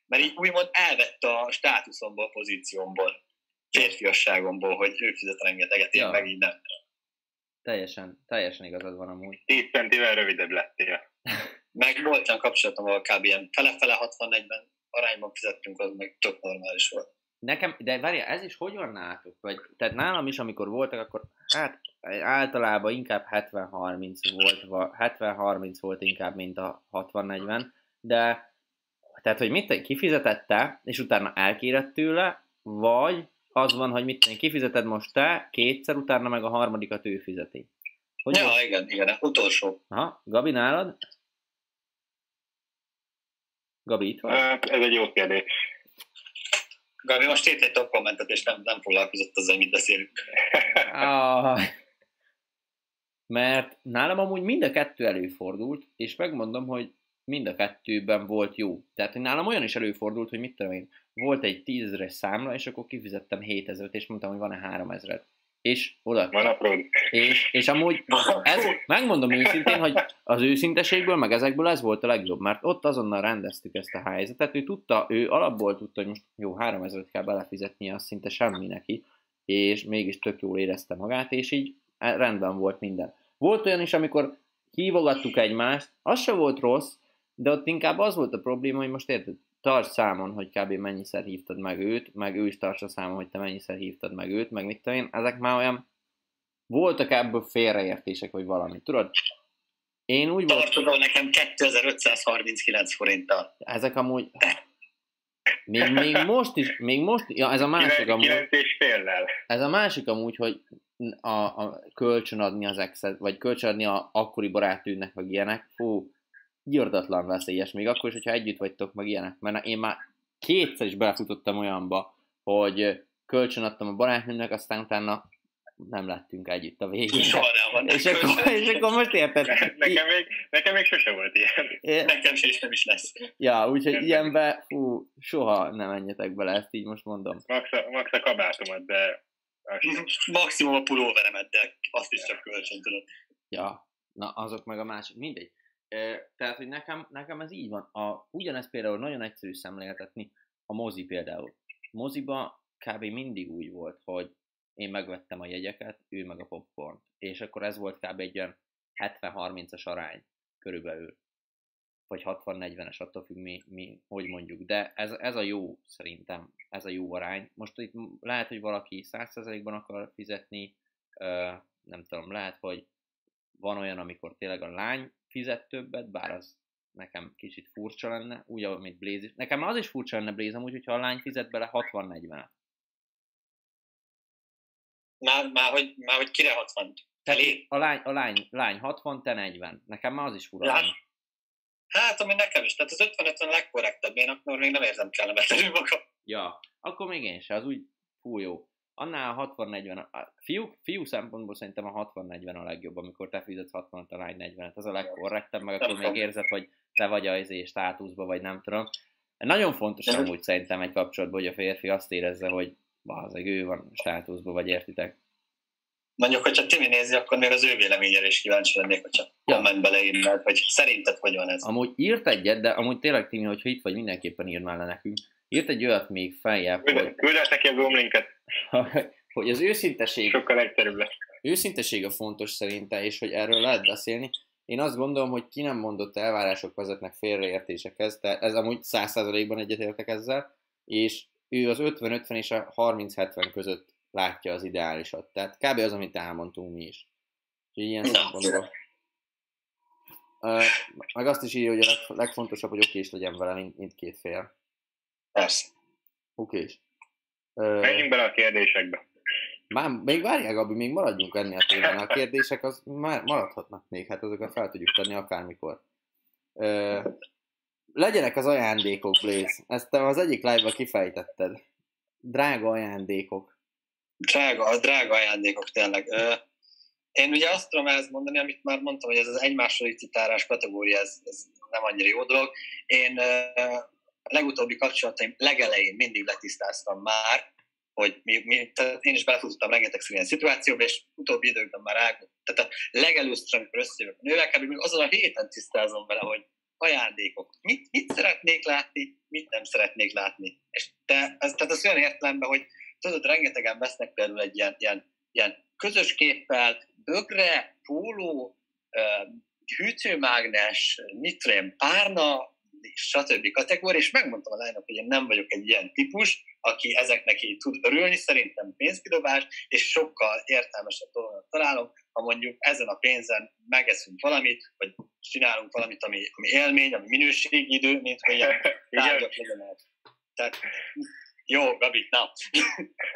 Mert így úgymond elvette a státuszomból, a pozíciómból, férfiasságomból, hogy ő fizet rengeteget, én ja. meg így nem. Teljesen, teljesen igazad van amúgy. 10 centivel rövidebb lettél. meg volt olyan kapcsolatom, ahol kb. ilyen fele-fele 60-40 arányban fizettünk, az meg tök normális volt. Nekem, de várja, ez is hogy van nálatok? Vagy, tehát nálam is, amikor voltak, akkor hát általában inkább 70-30 volt, 70-30 volt inkább, mint a 60-40, de tehát, hogy mit kifizetette, és utána elkérett tőle, vagy az van, hogy mit kifizeted most te, kétszer, utána meg a harmadikat ő fizeti. Hogy ja, van? igen, igen, utolsó. Aha, Gabi, nálad? Gabi, itt van? Hát, ez egy jó kérdés. Gabi most írt egy top kommentet, és nem, nem foglalkozott azzal, mit beszélünk. Ah, mert nálam amúgy mind a kettő előfordult, és megmondom, hogy mind a kettőben volt jó. Tehát hogy nálam olyan is előfordult, hogy mit tudom én, volt egy tízezeres számla, és akkor kifizettem 7000 és mondtam, hogy van-e 3000 és oda. Van. És, és amúgy ez, megmondom őszintén, hogy az őszinteségből, meg ezekből ez volt a legjobb, mert ott azonnal rendeztük ezt a helyzetet, ő tudta, ő alapból tudta, hogy most jó, 3000 kell belefizetni, az szinte semmi neki, és mégis tök jól érezte magát, és így rendben volt minden. Volt olyan is, amikor hívogattuk egymást, az se volt rossz, de ott inkább az volt a probléma, hogy most érted, tarts számon, hogy kb. mennyiszer hívtad meg őt, meg ő is tartsa számon, hogy te mennyiszer hívtad meg őt, meg mit tudom én, ezek már olyan voltak ebből félreértések, vagy valami, tudod? Én úgy volt... Tartodol nekem 2539 forinttal. Ezek amúgy... Még, még most is, még most, ja, ez a másik amúgy... Ez a másik amúgy, hogy a, a kölcsönadni az exet, vagy kölcsönadni a akkori barátűnek, vagy ilyenek, fú, írdatlan veszélyes, még akkor is, hogyha együtt vagytok, meg ilyenek. Mert én már kétszer is belefutottam olyanba, hogy kölcsön adtam a barátnőmnek, aztán utána nem lettünk együtt a végén. Soha nem van. És akkor, és akkor most érted? Nekem még, nekem még sose volt ilyen. É, nekem se is nem is lesz. Ja, úgyhogy ilyenbe, fú, soha nem menjetek bele, ezt így most mondom. Max a, max a kabátomat, de... Maximum a pulóveremet, de azt is csak kölcsön tudod. Ja, na azok meg a másik, mindegy. Tehát, hogy nekem, nekem ez így van. A, ugyanez például nagyon egyszerű szemléltetni, a mozi például. Moziba kb. mindig úgy volt, hogy én megvettem a jegyeket, ő meg a popcorn. És akkor ez volt kb. egy olyan 70-30-as arány körülbelül. Vagy 60-40-es, attól függ mi, mi hogy mondjuk. De ez, ez a jó szerintem, ez a jó arány. Most itt lehet, hogy valaki 100%-ban akar fizetni, nem tudom, lehet, hogy van olyan, amikor tényleg a lány fizet többet, bár az nekem kicsit furcsa lenne, úgy, ahogy mint Blaze is. Nekem az is furcsa lenne Blaze amúgy, hogyha a lány fizet bele 60-40-et. Már, már, hogy, már hogy kire 60? Elé? A lány, a lány, lány 60, te 40. Nekem már az is fura. Hát, hát, ami nekem is. Tehát az 50-50 legkorrektebb. Én akkor még nem érzem kellemetlenül magam. Ja, akkor még én se. Az úgy fú jó annál a 60-40, a fiú, fiú szempontból szerintem a 60-40 a legjobb, amikor te fizetsz 60 a lány 40 az a legkorrektebb, meg akkor még érzed, hogy te vagy a izé státuszba, vagy nem tudom. Nagyon fontos amúgy szerintem egy kapcsolatban, hogy a férfi azt érezze, hogy bazeg, ő van státuszba, vagy értitek. Mondjuk, hogyha Timi nézi, akkor még az ő véleményére is kíváncsi lennék, hogyha ja. komment beleírnád, hogy szerinted hogy van ez. Amúgy írt egyet, de amúgy tényleg Timi, hogyha itt vagy, mindenképpen írnál le nekünk. Írt egy olyat még feljebb, hogy... Küldesz neki a gomlinket. hogy az őszinteség... Sokkal egyszerűbb lesz. Őszinteség a fontos szerinte, és hogy erről lehet beszélni. Én azt gondolom, hogy ki nem mondott elvárások vezetnek félreértésekhez, de ez amúgy 100%-ban egyetértek ezzel, és ő az 50-50 és a 30-70 között látja az ideálisat. Tehát kb. az, amit elmondtunk mi is. Úgyhogy ilyen szempontból. Uh, meg azt is írja, hogy a leg, legfontosabb, hogy oké is legyen vele mind, mindkét fél. Persze. Oké is. Uh, Menjünk bele a kérdésekbe. Már, még várják, Gabi, még maradjunk ennél a témán. A kérdések az már maradhatnak még, hát azokat fel tudjuk tenni akármikor. Uh, legyenek az ajándékok, Blaze. Ezt te az egyik live-ba kifejtetted. Drága ajándékok. Drága, a drága ajándékok tényleg. Uh, én ugye azt tudom ezt mondani, amit már mondtam, hogy ez az egymásról licitálás kategória, ez, ez nem annyira jó dolog. Én uh, a legutóbbi kapcsolataim legelején mindig letisztáztam már, hogy mi, mi, tehát én is belefutottam rengeteg ilyen szituációba, és utóbbi időkben már ágult. Tehát a legelőször, amikor összejövök a nővel, kb. azon a héten tisztázom vele, hogy ajándékok. Mit, mit szeretnék látni, mit nem szeretnék látni. És te, ez, tehát az olyan értelemben, hogy tudod, rengetegen vesznek például egy ilyen, ilyen, ilyen közös képpel, bögre, póló, hűtőmágnes, mit párna, stb. kategória, és megmondtam a lánynak, hogy én nem vagyok egy ilyen típus, aki ezeknek így tud örülni, szerintem pénzkidobás, és sokkal értelmesebb dolgot találom, ha mondjuk ezen a pénzen megeszünk valamit, vagy csinálunk valamit, ami, ami élmény, ami minőségi idő, mint hogy ilyen tárgyak legyenek. Tehát, jó, Gabi, na.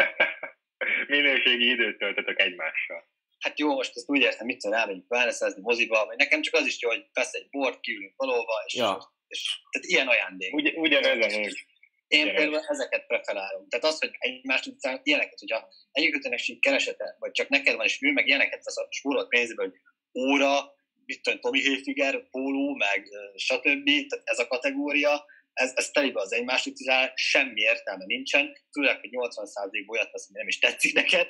minőségi időt töltötök egymással. Hát jó, most ezt úgy értem, mit tudom, elmegyünk válaszozni moziba, vagy nekem csak az is jó, hogy vesz egy bort, kiülünk valóva, és ja És, tehát ilyen ajándék. Ugy, ugyanez úgy. Én például ezeket preferálom. Tehát az, hogy egymást után ilyeneket, hogyha egyikőtőnek sincs keresete, vagy csak neked van, és ő meg ilyeneket vesz a spórolt pénzből, hogy óra, mit tudom, Tommy Hilfiger, póló, meg stb. Tehát ez a kategória, ez, ez telibe az egymás utizál, semmi értelme nincsen, főleg, hogy 80%-ból olyat vesz, ami nem is tetszik neked,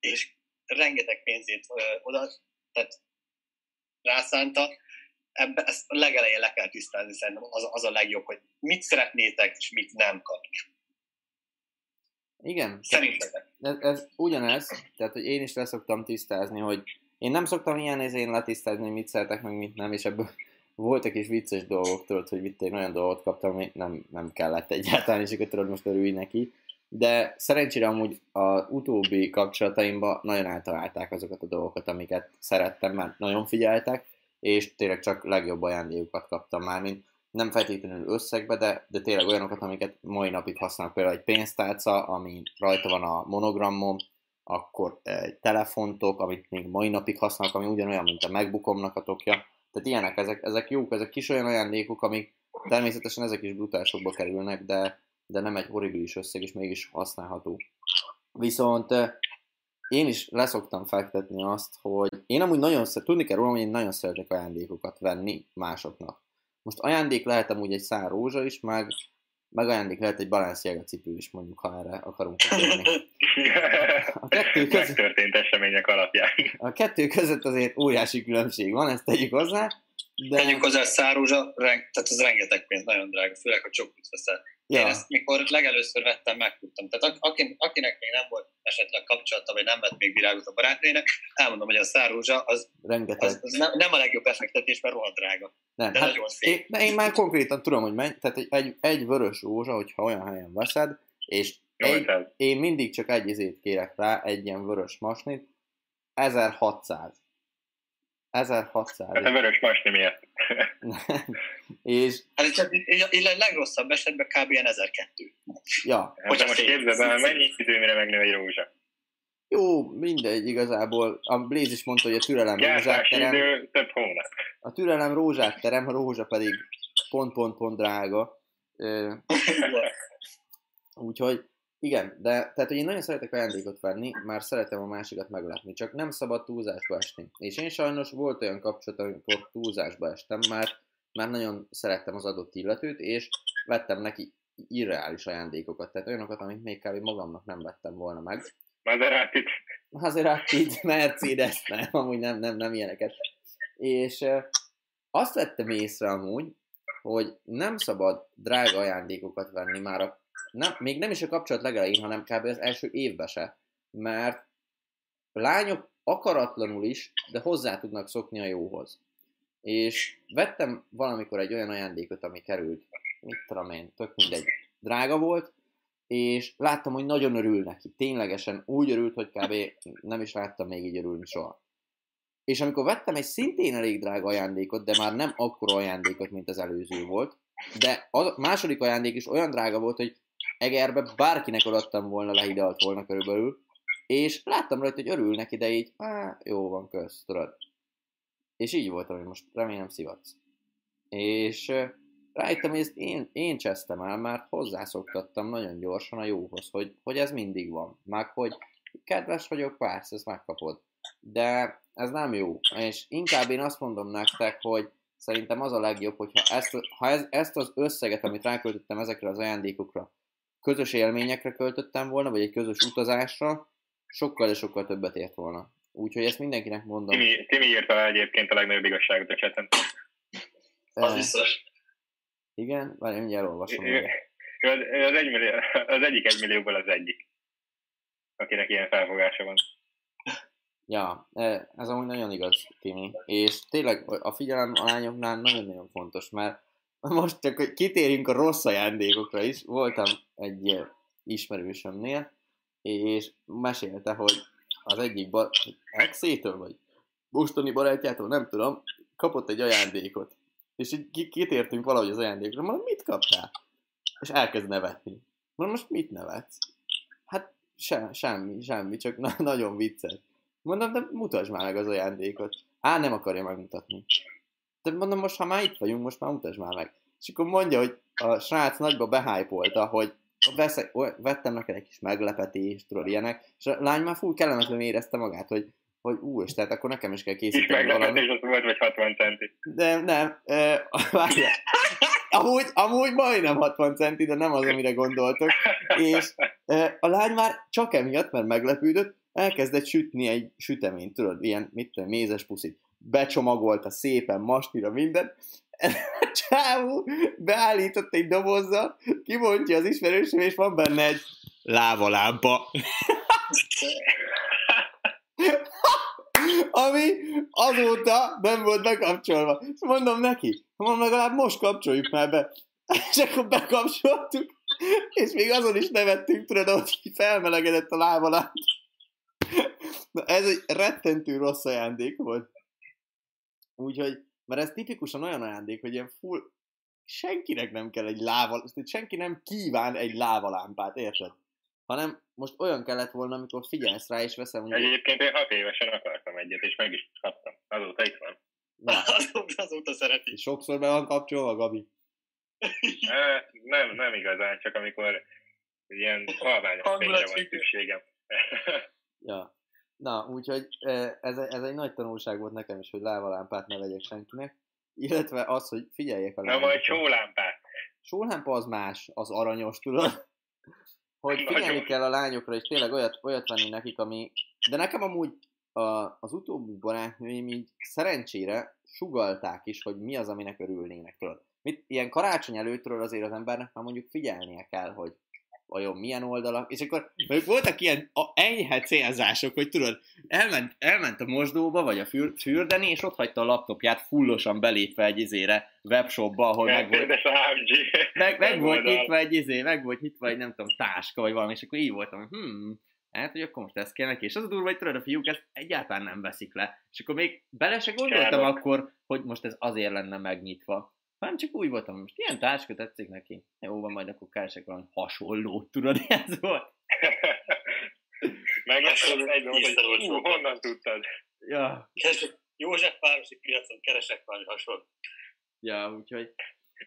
és rengeteg pénzét ö, oda, tehát rászánta, ebbe, ezt a legelején le kell tisztázni, szerintem az, az a legjobb, hogy mit szeretnétek, és mit nem kapni. Igen. Szerintetek. Ez, ez ugyanez, tehát hogy én is leszoktam tisztázni, hogy én nem szoktam ilyen én letisztázni, hogy mit szeretek, meg mit nem, és ebből voltak is vicces dolgok, tudod, hogy itt én olyan dolgot kaptam, ami nem, nem kellett egyáltalán, és akkor tudod, most örülj neki. De szerencsére amúgy az utóbbi kapcsolataimban nagyon eltalálták azokat a dolgokat, amiket szerettem, mert nagyon figyeltek, és tényleg csak legjobb ajándékokat kaptam már, mint nem feltétlenül összegbe, de, de tényleg olyanokat, amiket mai napig használok, például egy pénztárca, ami rajta van a monogramom, akkor egy telefontok, amit még mai napig használok, ami ugyanolyan, mint a MacBookomnak a tokja. Tehát ilyenek, ezek, ezek jók, ezek kis olyan ajándékok, amik természetesen ezek is brutálsokba kerülnek, de, de nem egy horribilis összeg, és mégis használható. Viszont én is leszoktam fektetni azt, hogy én amúgy nagyon szeret, tudni kell rólam, hogy én nagyon szeretek ajándékokat venni másoknak. Most ajándék lehet amúgy egy szár rózsa is, meg, meg ajándék lehet egy Balenciaga cipő is, mondjuk, ha erre akarunk kérni. A kettő között... Megtörtént események alapján. A kettő között azért óriási különbség van, ezt tegyük hozzá. De... Tegyük hozzá, szárózsa, reng, tehát ez rengeteg pénz, nagyon drága, főleg, hogy csokot veszel. Ja. Én ezt mikor legelőször vettem, megtudtam. Tehát akin, akinek még nem volt esetleg kapcsolata, vagy nem vett még virágot a barátnének, elmondom, hogy a szárózsa az, az, az nem, nem, a legjobb befektetés, mert rohadt drága. Nem, de hát nagyon szép. Én, de én már konkrétan tudom, hogy menj, tehát egy, egy, egy vörös rózsa, hogyha olyan helyen veszed, és egy, én mindig csak egy izét kérek rá, egy ilyen vörös masnit, 1600. 1600. Hát a vörös masni miért? és... Hát csak a legrosszabb esetben kb. 1002. Ja. Hát most képzeld el, mennyi idő, mire megnő egy rózsa? Jó, mindegy igazából. A Blaze is mondta, hogy a türelem rózsát terem. idő több hónap. A türelem rózsát terem, a rózsa pedig pont-pont-pont drága. Úgyhogy igen, de tehát, hogy én nagyon szeretek ajándékot venni, már szeretem a másikat meglepni, csak nem szabad túlzásba esni. És én sajnos volt olyan kapcsolat, amikor túlzásba estem, mert már nagyon szerettem az adott illetőt, és vettem neki irreális ajándékokat, tehát olyanokat, amit még kb. magamnak nem vettem volna meg. Maserati-t. Maserati-t, Mercedes, nem, amúgy nem, nem, nem ilyeneket. És azt vettem észre amúgy, hogy nem szabad drága ajándékokat venni már a nem, még nem is a kapcsolat legelején, hanem kb. az első évbe se. Mert lányok akaratlanul is, de hozzá tudnak szokni a jóhoz. És vettem valamikor egy olyan ajándékot, ami került, mit tudom én, tök mindegy, drága volt, és láttam, hogy nagyon örül neki. Ténylegesen úgy örült, hogy kb. nem is láttam még így örülni soha. És amikor vettem egy szintén elég drága ajándékot, de már nem akkora ajándékot, mint az előző volt, de a második ajándék is olyan drága volt, hogy Egerbe bárkinek adtam volna, lehidalt volna körülbelül, és láttam rajta, hogy örül neki, de így, á, jó van, kösz, tudod. És így voltam, hogy most remélem szivatsz. És rájöttem, hogy ezt én, én csesztem el, mert hozzászoktattam nagyon gyorsan a jóhoz, hogy, hogy ez mindig van. Meg hogy kedves vagyok, persze, ezt megkapod. De ez nem jó. És inkább én azt mondom nektek, hogy szerintem az a legjobb, hogyha ezt, ha ez, ezt az összeget, amit ráköltöttem ezekre az ajándékokra, közös élményekre költöttem volna, vagy egy közös utazásra, sokkal, de sokkal többet ért volna. Úgyhogy ezt mindenkinek mondom. Timi, Timi írta el egyébként a legnagyobb igazságot a cseten. Az biztos. Igen? Várj, mindjárt olvasom. Ő, az, az, egy millió, az egyik egy millióból az egyik, akinek ilyen felfogása van. Ja, e, ez amúgy nagyon igaz, Timi. És tényleg a figyelem a lányoknál nagyon-nagyon fontos, mert most csak, hogy kitérjünk a rossz ajándékokra is, voltam egy ismerősömnél, és mesélte, hogy az egyik bar... exétől, vagy mostani barátjától, nem tudom, kapott egy ajándékot. És így kitértünk valahogy az ajándékra, mondom, mit kaptál? És elkezd nevetni. Mondom, most mit nevetsz? Hát se, semmi, semmi, csak na- nagyon vicces. Mondom, de mutasd már meg az ajándékot. Á, nem akarja megmutatni. De mondom, most ha már itt vagyunk, most már mutasd már meg. és akkor mondja, hogy a srác nagyba behájpolta, hogy veszek, vettem neked egy kis meglepetést, tudod, ilyenek, és a lány már full kellemetlenül érezte magát, hogy hogy ú, és tehát akkor nekem is kell készíteni Kis meglepetés az volt, vagy 60 centi. De nem, e, várjál. Amúgy, amúgy majdnem 60 centi, de nem az, amire gondoltok. És e, a lány már csak emiatt, mert meglepődött, elkezdett sütni egy süteményt, tudod, ilyen, mit tudom, mézes puszit. Becsomagolta szépen, mastira minden. Csávú beállított egy dobozza, kibontja az ismerősöm, és van benne egy lávalámpa. ami azóta nem volt bekapcsolva. És mondom neki, mondom, legalább most kapcsoljuk már be. És akkor bekapcsoltuk, és még azon is nevettünk, tudod, hogy felmelegedett a láb alá. Na, ez egy rettentő rossz ajándék volt. Úgyhogy, mert ez tipikusan olyan ajándék, hogy ilyen full, senkinek nem kell egy láva, senki nem kíván egy lávalámpát, érted? hanem most olyan kellett volna, amikor figyelsz rá, és veszem... Ugye... Egyébként én hat évesen akartam egyet, és meg is kaptam. Azóta itt van. Na. azóta, azóta szereti. És sokszor be van kapcsolva, Gabi? nem, nem igazán, csak amikor ilyen halványos fényre van szükségem. ja. Na, úgyhogy ez, ez egy nagy tanulság volt nekem is, hogy lávalámpát ne vegyek senkinek. Illetve az, hogy figyeljek a lámpát. Na, majd sólámpát. Sólámpa az más, az aranyos, tudod? hogy figyelni kell a lányokra, és tényleg olyat, olyat venni nekik, ami... De nekem amúgy a, az utóbbi barátnőim így szerencsére sugalták is, hogy mi az, aminek örülnének. Tudod. Mit, ilyen karácsony előttről azért az embernek már mondjuk figyelnie kell, hogy vajon milyen oldalak, és akkor mondjuk voltak ilyen a enyhe célzások, hogy tudod, elment, elment a mosdóba, vagy a für, fürdeni, és ott hagyta a laptopját fullosan belépve egy izére, webshopba, ahol meg volt, meg, meg volt nyitva egy izé, meg volt nyitva egy nem tudom, táska, vagy valami, és akkor így voltam, hmm, hát, hogy akkor most ezt kell neki, és az a durva, hogy tudod, a fiúk ezt egyáltalán nem veszik le, és akkor még bele se gondoltam akkor, hogy most ez azért lenne megnyitva hanem csak úgy voltam, most ilyen táska tetszik neki. Jó van, majd akkor keresek valami hasonlót, tudod, ez volt. Meg egyben hogy honnan tudtad? Ja. József városi piacon keresek valami hasonlót. Ja, úgyhogy...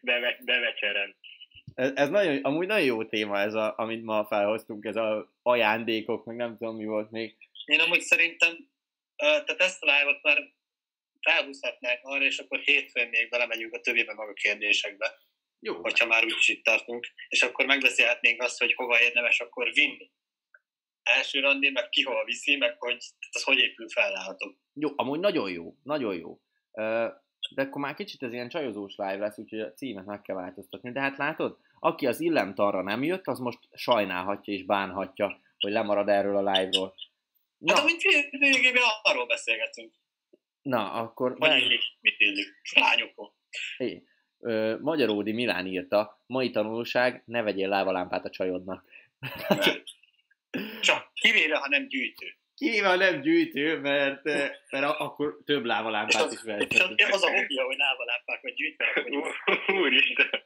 Beve, bevecseren. Ez, ez nagyon, amúgy nagyon jó téma ez, a, amit ma felhoztunk, ez a ajándékok, meg nem tudom mi volt még. Én amúgy szerintem, tehát ezt a live már ráhúzhatnánk arra, és akkor hétfőn még belemegyünk a többibe maga kérdésekbe. Jó. Hogyha már úgyis itt tartunk. És akkor megbeszélhetnénk azt, hogy hova érdemes akkor vinni. Első randi, meg ki hova viszi, meg hogy az hogy épül fel láthatok. Jó, amúgy nagyon jó, nagyon jó. De akkor már kicsit ez ilyen csajozós live lesz, úgyhogy a címet meg kell változtatni. De hát látod, aki az illemtarra nem jött, az most sajnálhatja és bánhatja, hogy lemarad erről a live-ról. Na. Hát amint végében arról beszélgetünk. Na, akkor... Hogy illik, mit illik, lányokon. Hé, Magyaródi Milán írta, mai tanulság, ne vegyél lávalámpát a csajodnak. Csak kivéve, ha nem gyűjtő. Kivéve, ha nem gyűjtő, mert, mert akkor több lávalámpát is vehet. És az a hobbija, hogy lávalámpákat gyűjtve. Úristen,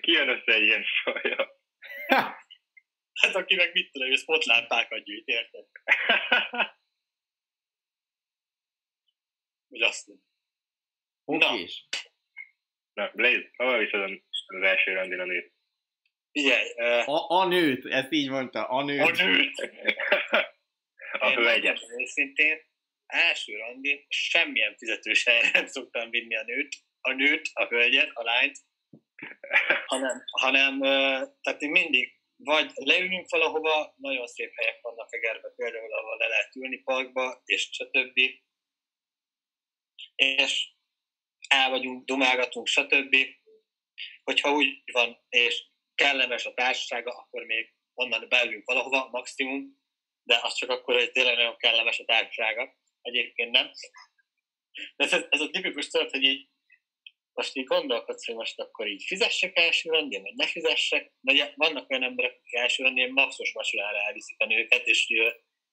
ki jön össze ilyen saja? Hát aki meg mit tudom, hogy spotlámpákat gyűjt, érted? Justin. Na. Na, Blaze, hova viszed az első randin a nőt? Figyelj. Uh, a, a nőt, ezt így mondta, a nőt. A nőt. a hölgyet. Őszintén, első randin semmilyen fizetős helyen nem szoktam vinni a nőt, a nőt, a hölgyet, a lányt, hanem, hanem tehát én mindig vagy leülünk valahova, nagyon szép helyek vannak Egerbe például, ahol le lehet ülni parkba, és stb és el vagyunk, dumálgatunk, stb. Hogyha úgy van, és kellemes a társasága, akkor még onnan beülünk valahova, maximum, de az csak akkor, hogy tényleg nagyon kellemes a társasága. Egyébként nem. De ez, ez a tipikus tudod, hogy így most így gondolkodsz, hogy most akkor így fizessek első rendén, vagy ne fizessek. De vannak olyan emberek, akik első rendén maxos vacsorára elviszik a nőket, és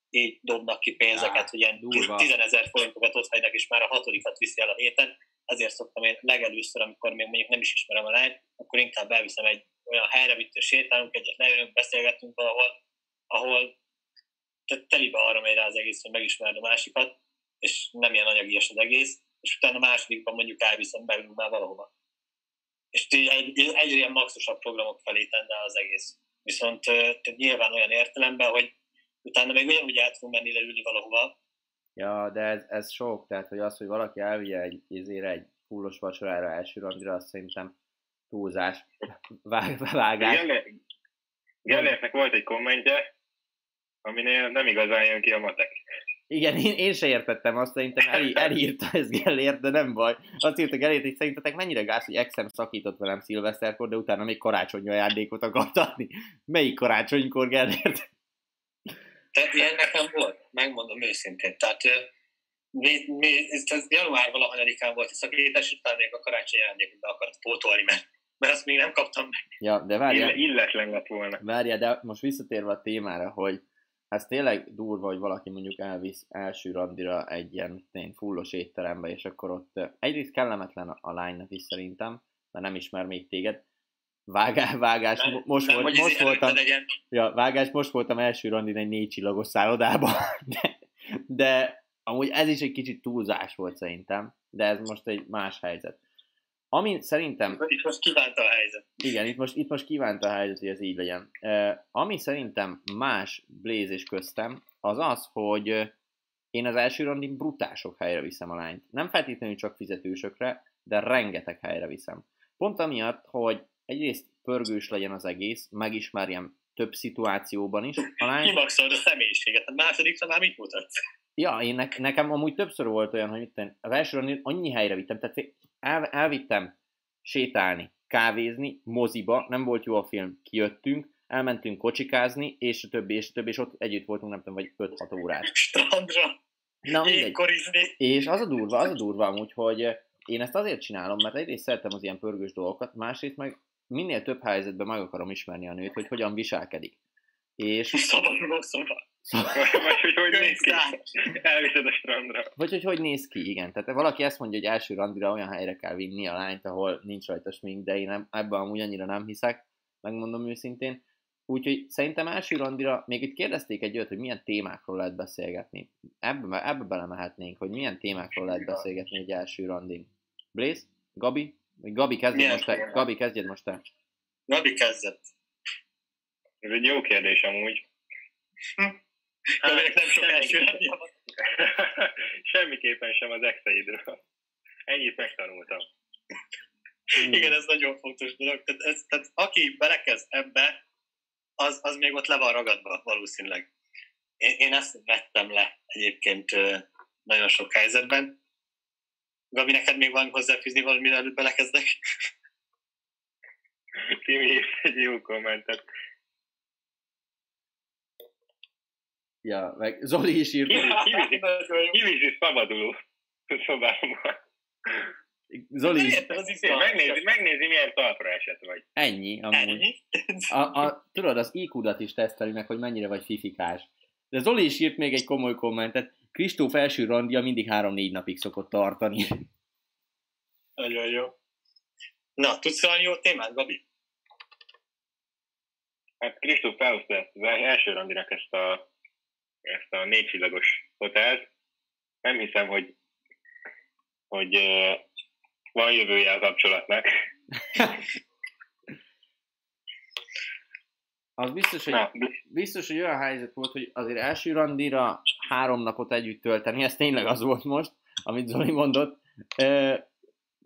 így dobnak ki pénzeket, hogy ilyen 10 ezer forintokat ott hagynak, és már a hatodikat viszi el a héten. Ezért szoktam én legelőször, amikor még mondjuk nem is ismerem a lányt, akkor inkább elviszem egy olyan helyre, vitt sétálunk, egyet leülünk, beszélgetünk valahol, ahol telibe arra megy rá az egész, hogy megismerd a másikat, és nem ilyen anyagias az egész, és utána a másodikban mondjuk elviszem belül már valahova. és így egy, egy ilyen maxosabb programok felé tenne az egész. Viszont nyilván olyan értelemben, hogy utána még ugyanúgy át tudunk menni leülni valahova. Ja, de ez, ez sok, tehát hogy az, hogy valaki elvigye egy, ezért egy fullos vacsorára első randira, azt szerintem túlzás, vág, vágás. Gellertnek volt egy kommentje, aminél nem igazán jön ki a matek. Igen, én, én se értettem azt, szerintem el, elírta ez Gellért, de nem baj. Azt írta Gellért, hogy szerintetek mennyire gáz, hogy Exem szakított velem szilveszterkor, de utána még karácsony ajándékot akart adni. Melyik karácsonykor Gellért? Tehát ilyen nekem volt, megmondom őszintén. Tehát mi, mi, ez január valahanyadikán volt a szakítás, utána még a karácsony ajándékot be akart pótolni, mert, mert azt még nem kaptam meg. Ja, de várjál. Illetlen lett volna. Várjál, de most visszatérve a témára, hogy ez tényleg durva, hogy valaki mondjuk elvisz első randira egy ilyen tény fullos étterembe, és akkor ott egyrészt kellemetlen a lánynak is szerintem, mert nem ismer még téged. Vágás, vágás, nem, most, nem, volt, most voltam, ja, vágás, most voltam első randin egy négy csillagos szállodában, de, de amúgy ez is egy kicsit túlzás volt szerintem, de ez most egy más helyzet. Ami szerintem... Itt most kívánta a helyzet. Igen, itt most, itt most kívánta a helyzet, hogy ez így legyen. Uh, ami szerintem más Blaze és köztem, az az, hogy én az első randin brutások helyre viszem a lányt. Nem feltétlenül csak fizetősökre, de rengeteg helyre viszem. Pont amiatt, hogy egyrészt pörgős legyen az egész, megismerjem több szituációban is. A lány... Kimaxolod a személyiséget, a másodikra már mit mutatsz? Ja, én ne, nekem amúgy többször volt olyan, hogy itt az első randin annyi helyre vittem, tehát el, elvittem sétálni, kávézni, moziba, nem volt jó a film, kijöttünk, elmentünk kocsikázni, és a többi, és a többi, és ott együtt voltunk, nem tudom, vagy 5-6 órát. Strandra, Na, És az a durva, az a durva amúgy, hogy én ezt azért csinálom, mert egyrészt szeretem az ilyen pörgős dolgokat, másrészt meg minél több helyzetben meg akarom ismerni a nőt, hogy hogyan viselkedik. És... Szabaduló szoba. Vagy hogy hogy néz ki. Elviszed a strandra. Vagy hogy hogy néz ki, igen. Tehát valaki ezt mondja, hogy első randira olyan helyre kell vinni a lányt, ahol nincs rajta smink, de én ebben amúgy annyira nem hiszek, megmondom őszintén. Úgyhogy szerintem első randira, még itt kérdezték egy olyat, hogy milyen témákról lehet beszélgetni. Ebbe, ebbe belemehetnénk, hogy milyen témákról lehet beszélgetni egy első randin. Blaze? Gabi? Gabi kezdjed most te. Gabi kezdjed most te. Gabi kezdett. Ez egy jó kérdés amúgy. Hm. Hát, nem sok első Semmiképpen sem az exeidről. Ennyit megtanultam. Hmm. Igen, ez nagyon fontos dolog. Tehát, ez, tehát aki belekezd ebbe, az, az még ott le van ragadva valószínűleg. Én, én ezt vettem le egyébként nagyon sok helyzetben. Gabi, neked még van hozzáfűzni valami, előtt belekezdek? Timi egy jó kommentet. Ja, meg Zoli is írt. Kiviszi szabaduló szobámban. Zoli is. Megnézi, megnézi, milyen talpra esett vagy. Ennyi, amúgy. Ennyi? A, a, tudod, az IQ-dat is teszteli meg, hogy mennyire vagy fifikás. De Zoli is írt még egy komoly kommentet. Kristóf első randia mindig három-négy napig szokott tartani. Nagyon jó. Na, tudsz valami jó témát, Gabi? Hát Kristóf felhozta az első randinak ezt a ezt a négycsillagos hotelt. Nem hiszem, hogy, hogy uh, van jövője a kapcsolatnak. Az biztos, hogy, biztos, hogy olyan helyzet volt, hogy azért első randira három napot együtt tölteni, ez tényleg az volt most, amit Zoli mondott.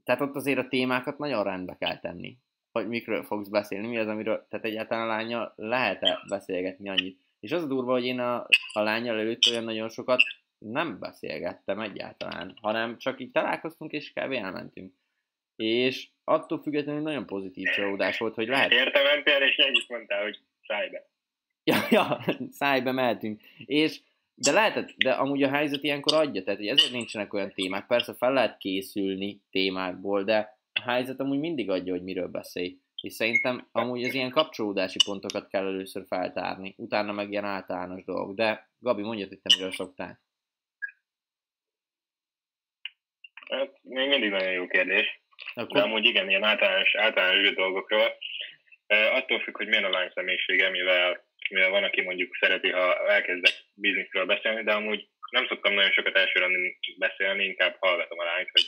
Tehát ott azért a témákat nagyon rendbe kell tenni. Hogy mikről fogsz beszélni, mi az, amiről, tehát egyáltalán a lánya lehet-e beszélgetni annyit. És az a durva, hogy én a, a lányjal előtt olyan nagyon sokat nem beszélgettem egyáltalán, hanem csak így találkoztunk, és kb. elmentünk. És attól függetlenül nagyon pozitív csalódás volt, hogy lehet... Értem, mentél, és együtt mondtál, hogy szállj be. Ja, ja, szállj be, mehetünk. És de lehetett, de amúgy a helyzet ilyenkor adja, tehát hogy ezért nincsenek olyan témák. Persze fel lehet készülni témákból, de a helyzet amúgy mindig adja, hogy miről beszélj. És szerintem amúgy az ilyen kapcsolódási pontokat kell először feltárni, utána meg ilyen általános dolgok. De Gabi, mondja, hogy te miről szoktál. Hát, még mindig nagyon jó kérdés. Akkor... De amúgy igen, ilyen általános, általános dolgokról. Attól függ, hogy milyen a lány személyisége, mivel, mivel van, aki mondjuk szereti, ha elkezdek bizniszről beszélni, de amúgy nem szoktam nagyon sokat elsőre beszélni, inkább hallgatom a lányt, hogy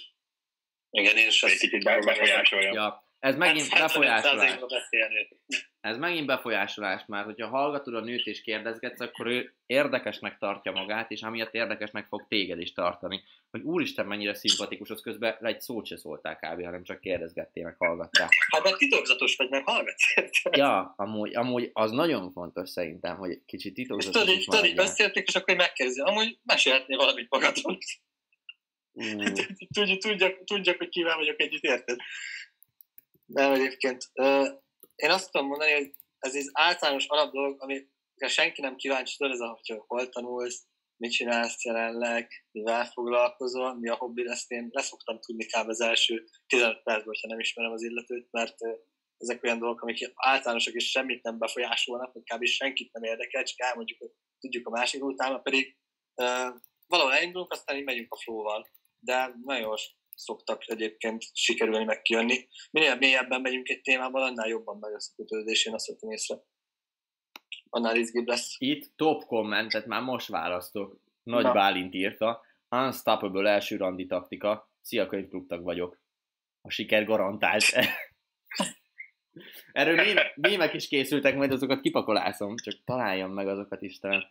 igen, én is egy kicsit befolyásoljam. Ja, ez megint Hát, befolyásolás. 75%-ról beszélni. Ez megint befolyásolás már, hogyha hallgatod a nőt és kérdezgetsz, akkor ő érdekesnek tartja magát, és amiatt érdekesnek fog téged is tartani. Hogy úristen mennyire szimpatikus, az közben egy szót se szóltál kb., hanem csak kérdezgettél, meg hallgattál. Hát mert titokzatos vagy, mert hallgatsz. Ja, amúgy, amúgy az nagyon fontos szerintem, hogy kicsit És titokzatos tudod, is tudod, így beszélték, és akkor megkérdezi, amúgy mesélhetnél valamit magadról. Tudjuk, tudjak, tudjak, hogy kivel vagyok együtt, érted? Nem egyébként. Én azt tudom mondani, hogy ez az általános alapdolog, ami senki nem kíváncsi, tudod, ez a, hogy hol tanulsz, mit csinálsz jelenleg, mivel foglalkozol, mi a hobbi, ezt én leszoktam tudni kb. az első 15 percben, hogyha nem ismerem az illetőt, mert ezek olyan dolgok, amik általánosak és semmit nem befolyásolnak, hogy kb. senkit nem érdekel, csak elmondjuk, hogy tudjuk a másik utána pedig ö, valahol elindulunk, aztán így megyünk a flow-val. De nagyon szoktak egyébként sikerülni meg kijönni. Minél mélyebben megyünk egy témában, annál jobban megy a kötődés, én azt vettem észre. Annál izgibb lesz. Itt top kommentet már most választok. Nagy Na. Bálint írta. Unstoppable első randi taktika. Szia, könyvklubtag vagyok. A siker garantált. Erről mém- mémek is készültek, majd azokat kipakolászom, csak találjam meg azokat Istenem.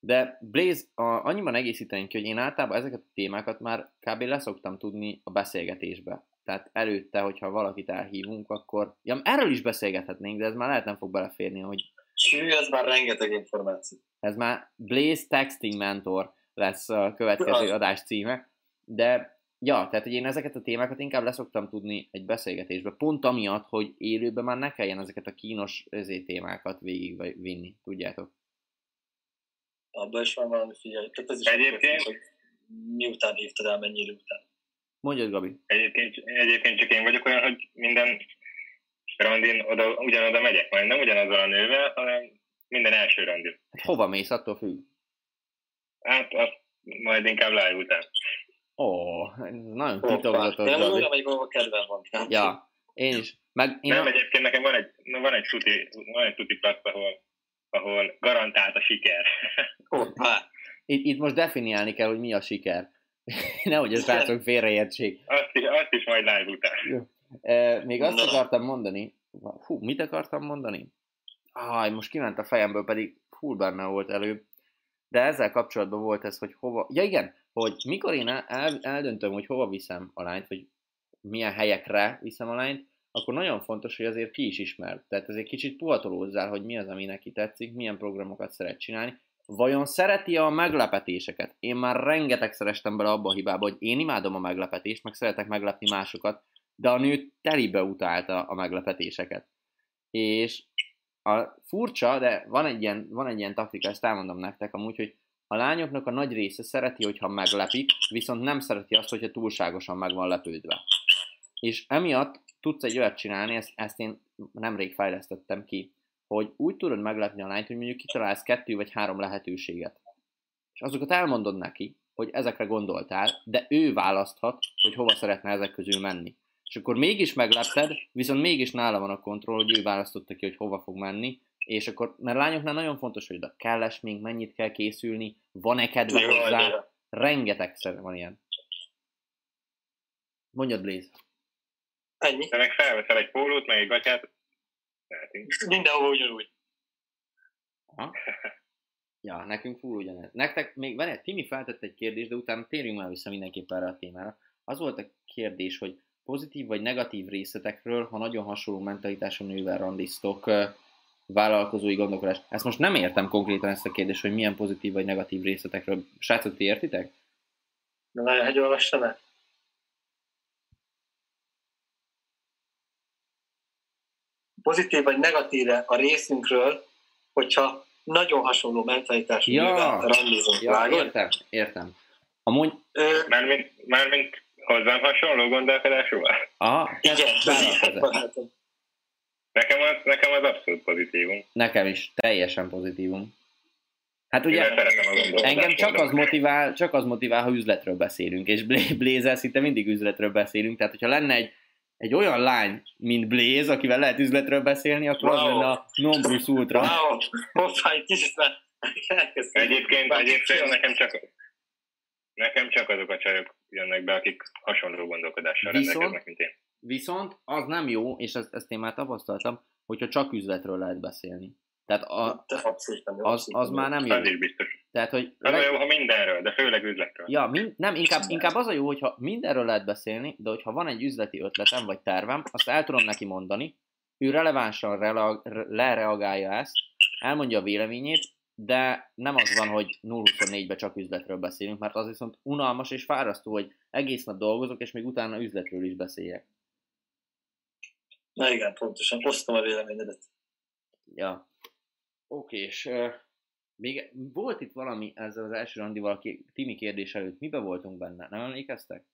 De Blaze, a, annyiban egészítenénk ki, hogy én általában ezeket a témákat már kb. leszoktam tudni a beszélgetésbe. Tehát előtte, hogyha valakit elhívunk, akkor... Ja, erről is beszélgethetnénk, de ez már lehet nem fog beleférni, hogy Sű, ez már rengeteg információ. ez már Blaze Texting Mentor lesz a következő adás címe. De ja, tehát hogy én ezeket a témákat inkább leszoktam tudni egy beszélgetésbe, pont amiatt, hogy élőben már ne kelljen ezeket a kínos témákat végigvinni, tudjátok. Abban is van valami figyelj. Tehát ez is Egyébként- hogy miután hívtad el, mennyire után. Mondjad, Gabi. Egyébként, egyébként csak én vagyok olyan, hogy minden randin oda, ugyanoda megyek, majd nem ugyanazzal a nővel, hanem minden első randin. Hát hova mész, attól függ. Hát azt majd inkább live után. Ó, nagyon titokzatos, Gabi. oda megyek, ahol kedvem van. Ja, én is. Meg én Nem, a... egyébként nekem van egy, van egy tuti, van egy tuti platz, ahol, ahol garantált a siker. Hoppá. itt, itt most definiálni kell, hogy mi a siker. Nehogy a srácok félreértsék. Azt is, azt is majd live után. E, még azt Na. akartam mondani, hú, mit akartam mondani? Áj, most kiment a fejemből, pedig full benne volt előbb. De ezzel kapcsolatban volt ez, hogy hova... Ja igen, hogy mikor én el, eldöntöm, hogy hova viszem a lányt, vagy milyen helyekre viszem a lányt, akkor nagyon fontos, hogy azért ki is ismer. Tehát ezért kicsit puhatolózzál, hogy mi az, ami neki tetszik, milyen programokat szeret csinálni. Vajon szereti a meglepetéseket? Én már rengetegszer estem bele abba a hibába, hogy én imádom a meglepetést, meg szeretek meglepni másokat, de a nő telibe utálta a meglepetéseket. És a furcsa, de van egy ilyen, van egy ilyen taktika, ezt elmondom nektek amúgy, hogy a lányoknak a nagy része szereti, hogyha meglepik, viszont nem szereti azt, hogyha túlságosan meg van lepődve. És emiatt tudsz egy olyat csinálni, ezt, ezt én nemrég fejlesztettem ki, hogy úgy tudod meglepni a lányt, hogy mondjuk kitalálsz kettő vagy három lehetőséget. És azokat elmondod neki, hogy ezekre gondoltál, de ő választhat, hogy hova szeretne ezek közül menni. És akkor mégis meglepted, viszont mégis nála van a kontroll, hogy ő választotta ki, hogy hova fog menni, és akkor, mert lányoknál nagyon fontos, hogy oda kell még mennyit kell készülni, van-e kedve hozzá, rengetegszer van ilyen. Mondjad, Blaze. Ennyi. Te meg felveszel egy pólót, meg egy gatyát. Mindenhol ugyanúgy. Aha. Ja, nekünk full ugyanez. Nektek még van egy, Timi feltett egy kérdést, de utána térjünk már vissza mindenképpen erre a témára. Az volt a kérdés, hogy pozitív vagy negatív részletekről, ha nagyon hasonló mentalitású nővel randiztok, vállalkozói gondolkodás. Ezt most nem értem konkrétan ezt a kérdést, hogy milyen pozitív vagy negatív részletekről. Srácok, ti értitek? De nagyon hegyolvastam el. Pozitív vagy negatíve a részünkről, hogyha nagyon hasonló mentalitású Ja. randizunk. Ja, vágod? értem, értem. Amúgy, Ö, Mármint, mármint hozzám hasonló gondolkodásúval. aha, igen. Nekem az, nekem az abszolút pozitívum. Nekem is teljesen pozitívum. Hát Ugye. Engem csak az motivál, csak az motivál, ha üzletről beszélünk, és Bla- Blaze-el szinte mindig üzletről beszélünk, tehát hogyha lenne egy, egy olyan lány, mint Blaze, akivel lehet üzletről beszélni, akkor az Wow. lenne a non plus ultra. Wow, hoppá, egy kicsit már. Egyébként, egyébként nekem csak, nekem csak azok a csajok jönnek be, akik hasonló gondolkodással Viszont- rendelkeznek, mint én. Viszont az nem jó, és ezt, ezt én már tapasztaltam, hogyha csak üzletről lehet beszélni. Tehát a, az, az már nem jó. Ez is biztos. Tehát, hogy Az a jó, ha mindenről, de főleg üzletről. Ja, min, nem, inkább, inkább az a jó, hogyha mindenről lehet beszélni, de hogyha van egy üzleti ötletem vagy tervem, azt el tudom neki mondani, ő relevánsan rela, lereagálja ezt, elmondja a véleményét, de nem az van, hogy 0-24-ben csak üzletről beszélünk, mert az viszont unalmas és fárasztó, hogy egész nap dolgozok, és még utána üzletről is beszéljek. Na igen, pontosan. Osztom a véleményedet. Ja. Oké, és még volt itt valami ezzel az első randival, ki, Timi kérdés előtt, mibe voltunk benne? Nem emlékeztek?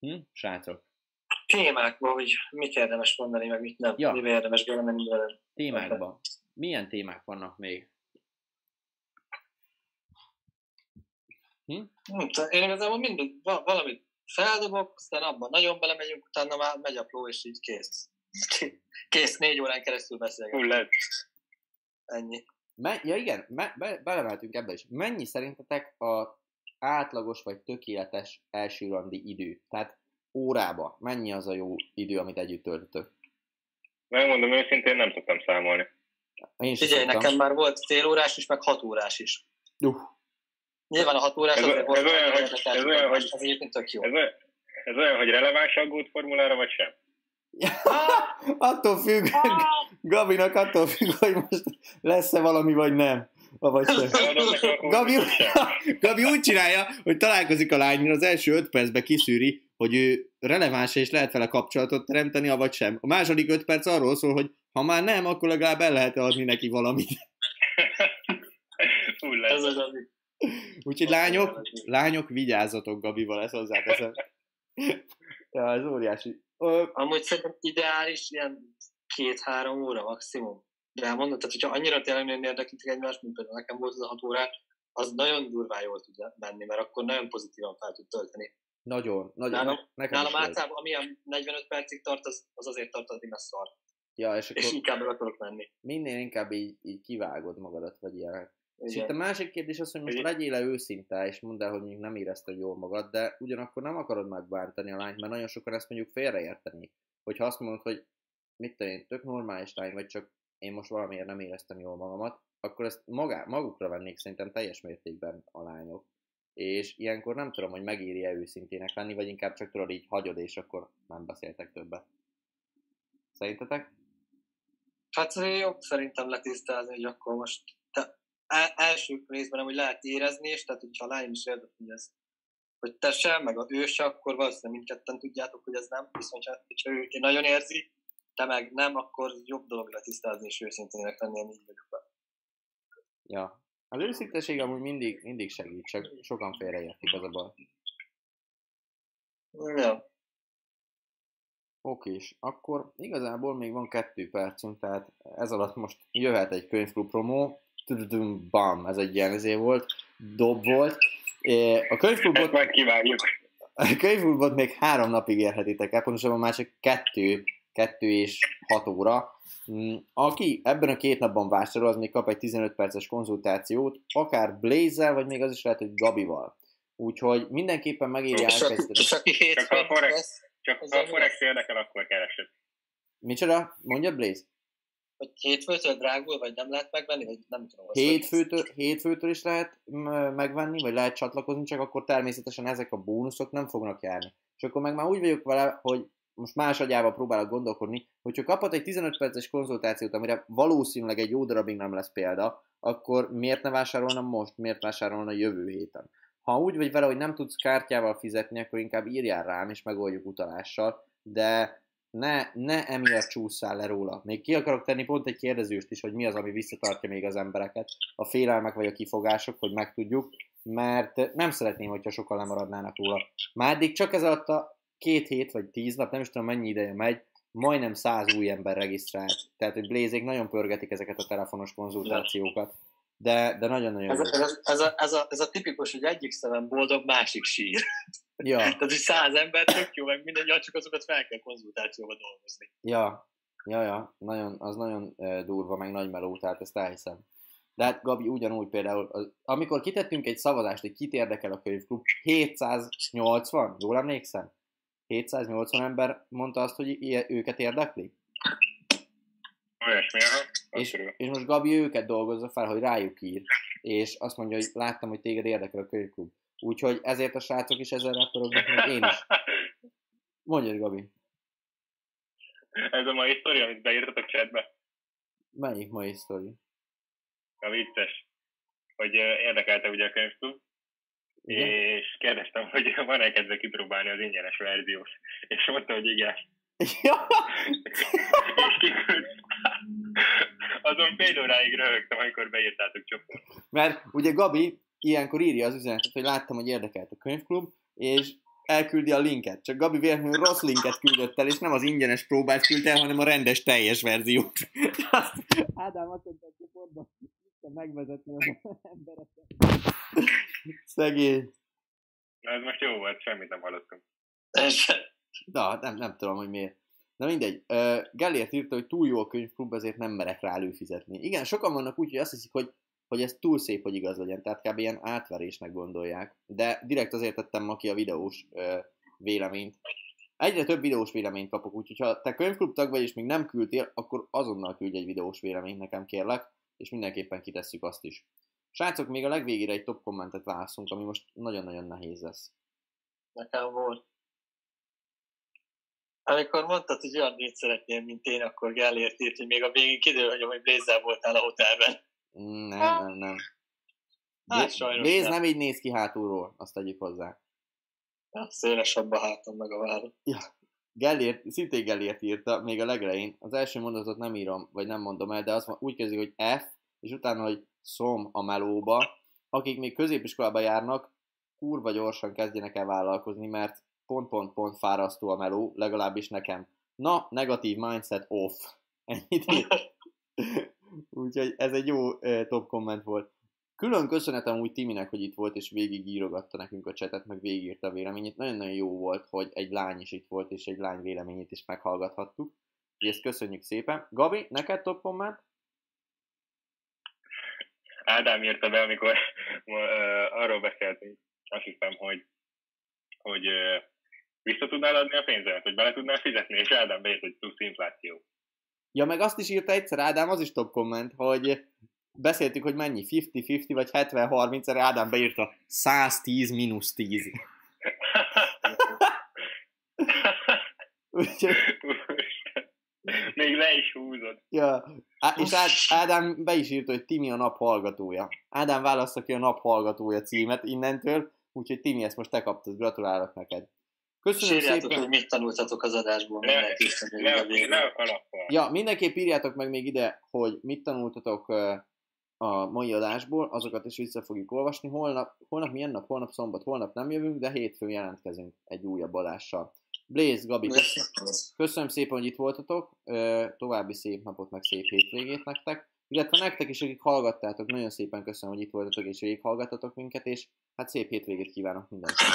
Hm? Srácok, Témákban, hogy mit érdemes mondani, meg mit nem. Ja. Mivel érdemes belemenni vele. témákban. Milyen témák vannak még? Hm? Én igazából mindig va- valamit feldobok, aztán abban nagyon belemegyünk, utána már megy a flow, és így kész. Kész, négy órán keresztül beszélgetünk. Ennyi. Me- ja igen, me- be- belemeltünk ebbe is. Mennyi szerintetek a átlagos vagy tökéletes első randi idő? Tehát órába. Mennyi az a jó idő, amit együtt töltötök? Megmondom őszintén, nem tudtam számolni. Én Figyelj, szoktam. nekem már volt fél órás is, meg hat órás is. Uh, Nyilván a hat órás Ez- azért ez volt, olyan, hogy- ez olyan, hogy- ez tök jó. Ez olyan, ez olyan hogy releváns aggód formulára, vagy sem? attól függ, Gabinak attól függ, hogy most lesz-e valami, vagy nem. Vagy sem. Gabi. Gabi úgy csinálja, hogy találkozik a lányon, az első öt percben kiszűri, hogy ő releváns és lehet vele kapcsolatot teremteni, vagy sem. A második öt perc arról szól, hogy ha már nem, akkor legalább el lehet adni neki valamit. Ez az, ami... Úgyhogy lányok, lányok, vigyázzatok Gabival, ezt hozzáteszem. Ja, ez óriási. Ö, Amúgy szerintem ideális ilyen két-három óra maximum. De mondod, tehát hogyha annyira tényleg nagyon érdekltek egymást, mint például nekem volt az a hat órá, az nagyon durván jól tud menni, mert akkor nagyon pozitívan fel tud tölteni. nagyon, nagyon. Nálam- nekem Nálam általában, amilyen 45 percig tart, az, az azért tart, addig a szar. Ja, és akkor És inkább el akarok menni. minél inkább így, így kivágod magadat, vagy ilyenek. És Igen. itt a másik kérdés az, hogy most Igen. legyél-e őszinte, és mondd el, hogy mondjuk nem érezted jól magad, de ugyanakkor nem akarod megbántani a lányt, mert nagyon sokan ezt mondjuk félreérteni. Hogyha azt mondod, hogy mit tudom én, tök normális lány, vagy csak én most valamiért nem éreztem jól magamat, akkor ezt magá, magukra vennék szerintem teljes mértékben a lányok. És ilyenkor nem tudom, hogy megéri-e őszintének lenni, vagy inkább csak tudod így hagyod, és akkor nem beszéltek többet. Szerintetek? Hát jobb szerintem letisztázni, hogy akkor most el, első részben hogy lehet érezni, és tehát hogyha a lány is érdekli, hogy ez hogy te sem, meg a ő se, akkor valószínűleg mindketten tudjátok, hogy ez nem. Viszont ha, hogyha ő nagyon érzi, te meg nem, akkor jobb dolog letisztázni és őszintének lenni, én így vagyok. Ja. Az őszinteség amúgy mindig, mindig segít, csak sokan félreértik az a baj. Ja. Oké, és akkor igazából még van kettő percünk, tehát ez alatt most jöhet egy könyvklub promó, bam, ez egy ilyen ezé volt, dob volt. A könyvklubot, majd kivágjuk. a könyvklubot még három napig érhetitek el, pontosabban már csak kettő, kettő és hat óra. Mm, Aki ebben a két napban vásárol, az még kap egy 15 perces konzultációt, akár Blaze-zel, vagy még az is lehet, hogy Gabival. Úgyhogy mindenképpen megéri elkezdeni. és aki Csak a forex. Csak a Forex érdekel, akkor keresed. Micsoda? Mondja Blaze? Hogy hétfőtől drágul, vagy nem lehet megvenni, vagy nem tudom. Hétfőtől, hétfőtől is lehet megvenni, vagy lehet csatlakozni, csak akkor természetesen ezek a bónuszok nem fognak járni. És akkor meg már úgy vagyok vele, hogy most más agyába próbálok gondolkodni, hogyha kaphat egy 15 perces konzultációt, amire valószínűleg egy jó darabig nem lesz példa, akkor miért ne vásárolna most, miért vásárolna jövő héten? Ha úgy vagy vele, hogy nem tudsz kártyával fizetni, akkor inkább írjál rám, és megoldjuk utalással, de ne, ne emiatt csúszál le róla. Még ki akarok tenni pont egy kérdezőst is, hogy mi az, ami visszatartja még az embereket, a félelmek vagy a kifogások, hogy megtudjuk, mert nem szeretném, hogyha sokan lemaradnának róla. Már eddig csak ez alatt a két hét vagy tíz nap, nem is tudom mennyi ideje megy, majdnem száz új ember regisztrált. Tehát, hogy Blézék nagyon pörgetik ezeket a telefonos konzultációkat. De, de nagyon-nagyon Ez, ez, a- ez, a, ez, a, ez a tipikus, hogy egyik szemem boldog, másik sír. Ja, Tehát, hogy száz ember tök jó, meg minden, ja, csak azokat fel kell konzultációba dolgozni. Ja, ja, ja, nagyon, az nagyon durva, meg nagy meló, tehát ezt elhiszem. De hát Gabi ugyanúgy például, az, amikor kitettünk egy szavazást, hogy kit érdekel a könyvklub, 780, jól emlékszem? 780 ember mondta azt, hogy őket érdekli? Olyasmi. És, és most Gabi őket dolgozza fel, hogy rájuk ír, és azt mondja, hogy láttam, hogy téged érdekel a könyvklub. Úgyhogy ezért a srácok is ezzel ráporognak, meg én is. Mondjad, Gabi, Ez a mai sztori, amit beírtatok chatbe, melyik mai sztori? a vicces, hogy érdekelte ugye a könyvklub, Igen? és kérdeztem, hogy van-e kedve kipróbálni az ingyenes verziót, és mondta, hogy igen. Ja. és kiküld. Azon fél óráig röhögtem, amikor beírtátok csoport. Mert ugye Gabi ilyenkor írja az üzenetet, hogy láttam, hogy érdekelt a könyvklub, és elküldi a linket. Csak Gabi véletlenül rossz linket küldött el, és nem az ingyenes próbát küldte el, hanem a rendes teljes verziót. Azt Ádám azt mondta, hogy csoportban megvezetni az embereket. Szegény. Na ez most jó volt, semmit nem hallottunk. Na, nem, nem tudom, hogy miért. Na mindegy. Uh, Gellért írta, hogy túl jó a könyvklub, ezért nem merek rá előfizetni. Igen, sokan vannak úgy, hogy azt hiszik, hogy, hogy ez túl szép, hogy igaz legyen. Tehát kb. ilyen átverésnek gondolják. De direkt azért tettem ma ki a videós uh, véleményt. Egyre több videós véleményt kapok, úgyhogy ha te könyvklub tag vagy és még nem küldtél, akkor azonnal küldj egy videós véleményt nekem kérlek, és mindenképpen kitesszük azt is. Srácok, még a legvégére egy top kommentet válaszunk, ami most nagyon-nagyon nehéz lesz. Nekem volt. Amikor mondtad, hogy olyan nőt szeretnél, mint én, akkor Gellért írt, hogy még a végén kiderül, hogy amúgy Blaze voltál a hotelben. Nem, nem, nem. Hát sajnos Blaze nem. nem így néz ki hátulról, azt tegyük hozzá. Ja, szélesebb a hátam meg a vállom. Gellért, szintén Gellért írta, még a legelején. Az első mondatot nem írom, vagy nem mondom el, de azt van, úgy kezdik, hogy F, és utána, hogy szom a melóba. Akik még középiskolába járnak, kurva gyorsan kezdjenek el vállalkozni, mert pont-pont-pont fárasztó a meló, legalábbis nekem. Na, negatív mindset off. Ennyit. Úgyhogy ez egy jó top komment volt. Külön köszönetem úgy Timinek, hogy itt volt, és végig írogatta nekünk a csetet, meg végigírta a véleményét. Nagyon-nagyon jó volt, hogy egy lány is itt volt, és egy lány véleményét is meghallgathattuk. Úgyhogy ezt köszönjük szépen. Gabi, neked top komment? Ádám írta be, amikor uh, arról beszéltünk, azt hiszem, hogy, hogy uh, vissza tudnál adni a pénzemet, hogy bele tudnál fizetni, és Ádám beírt, hogy plusz infláció. Ja, meg azt is írta egyszer Ádám, az is top komment, hogy beszéltük, hogy mennyi, 50-50 vagy 70-30, erre Ádám beírta 110 mínusz 10. Úgyhogy, Még le is húzod. ja, Á, és Ád, Ádám be is írta, hogy Timi a nap hallgatója. Ádám választa ki a nap hallgatója címet innentől, úgyhogy Timi, ezt most te kaptad, gratulálok neked. Köszönöm Sírjátok, szépen. hogy mit tanultatok az adásból, Ne, ne, ne, ne a kalappal. Ja, mindenképp írjátok meg még ide, hogy mit tanultatok a mai adásból, azokat is vissza fogjuk olvasni. Holnap, holnap milyen nap? Holnap szombat, holnap nem jövünk, de hétfőn jelentkezünk egy újabb adással. Blaze, Gabi, kösz- köszönöm szépen, hogy itt voltatok, további szép napot, meg szép hétvégét nektek, illetve nektek is, akik hallgattátok, nagyon szépen köszönöm, hogy itt voltatok és végighallgattatok minket, és hát szép hétvégét kívánok mindenkinek.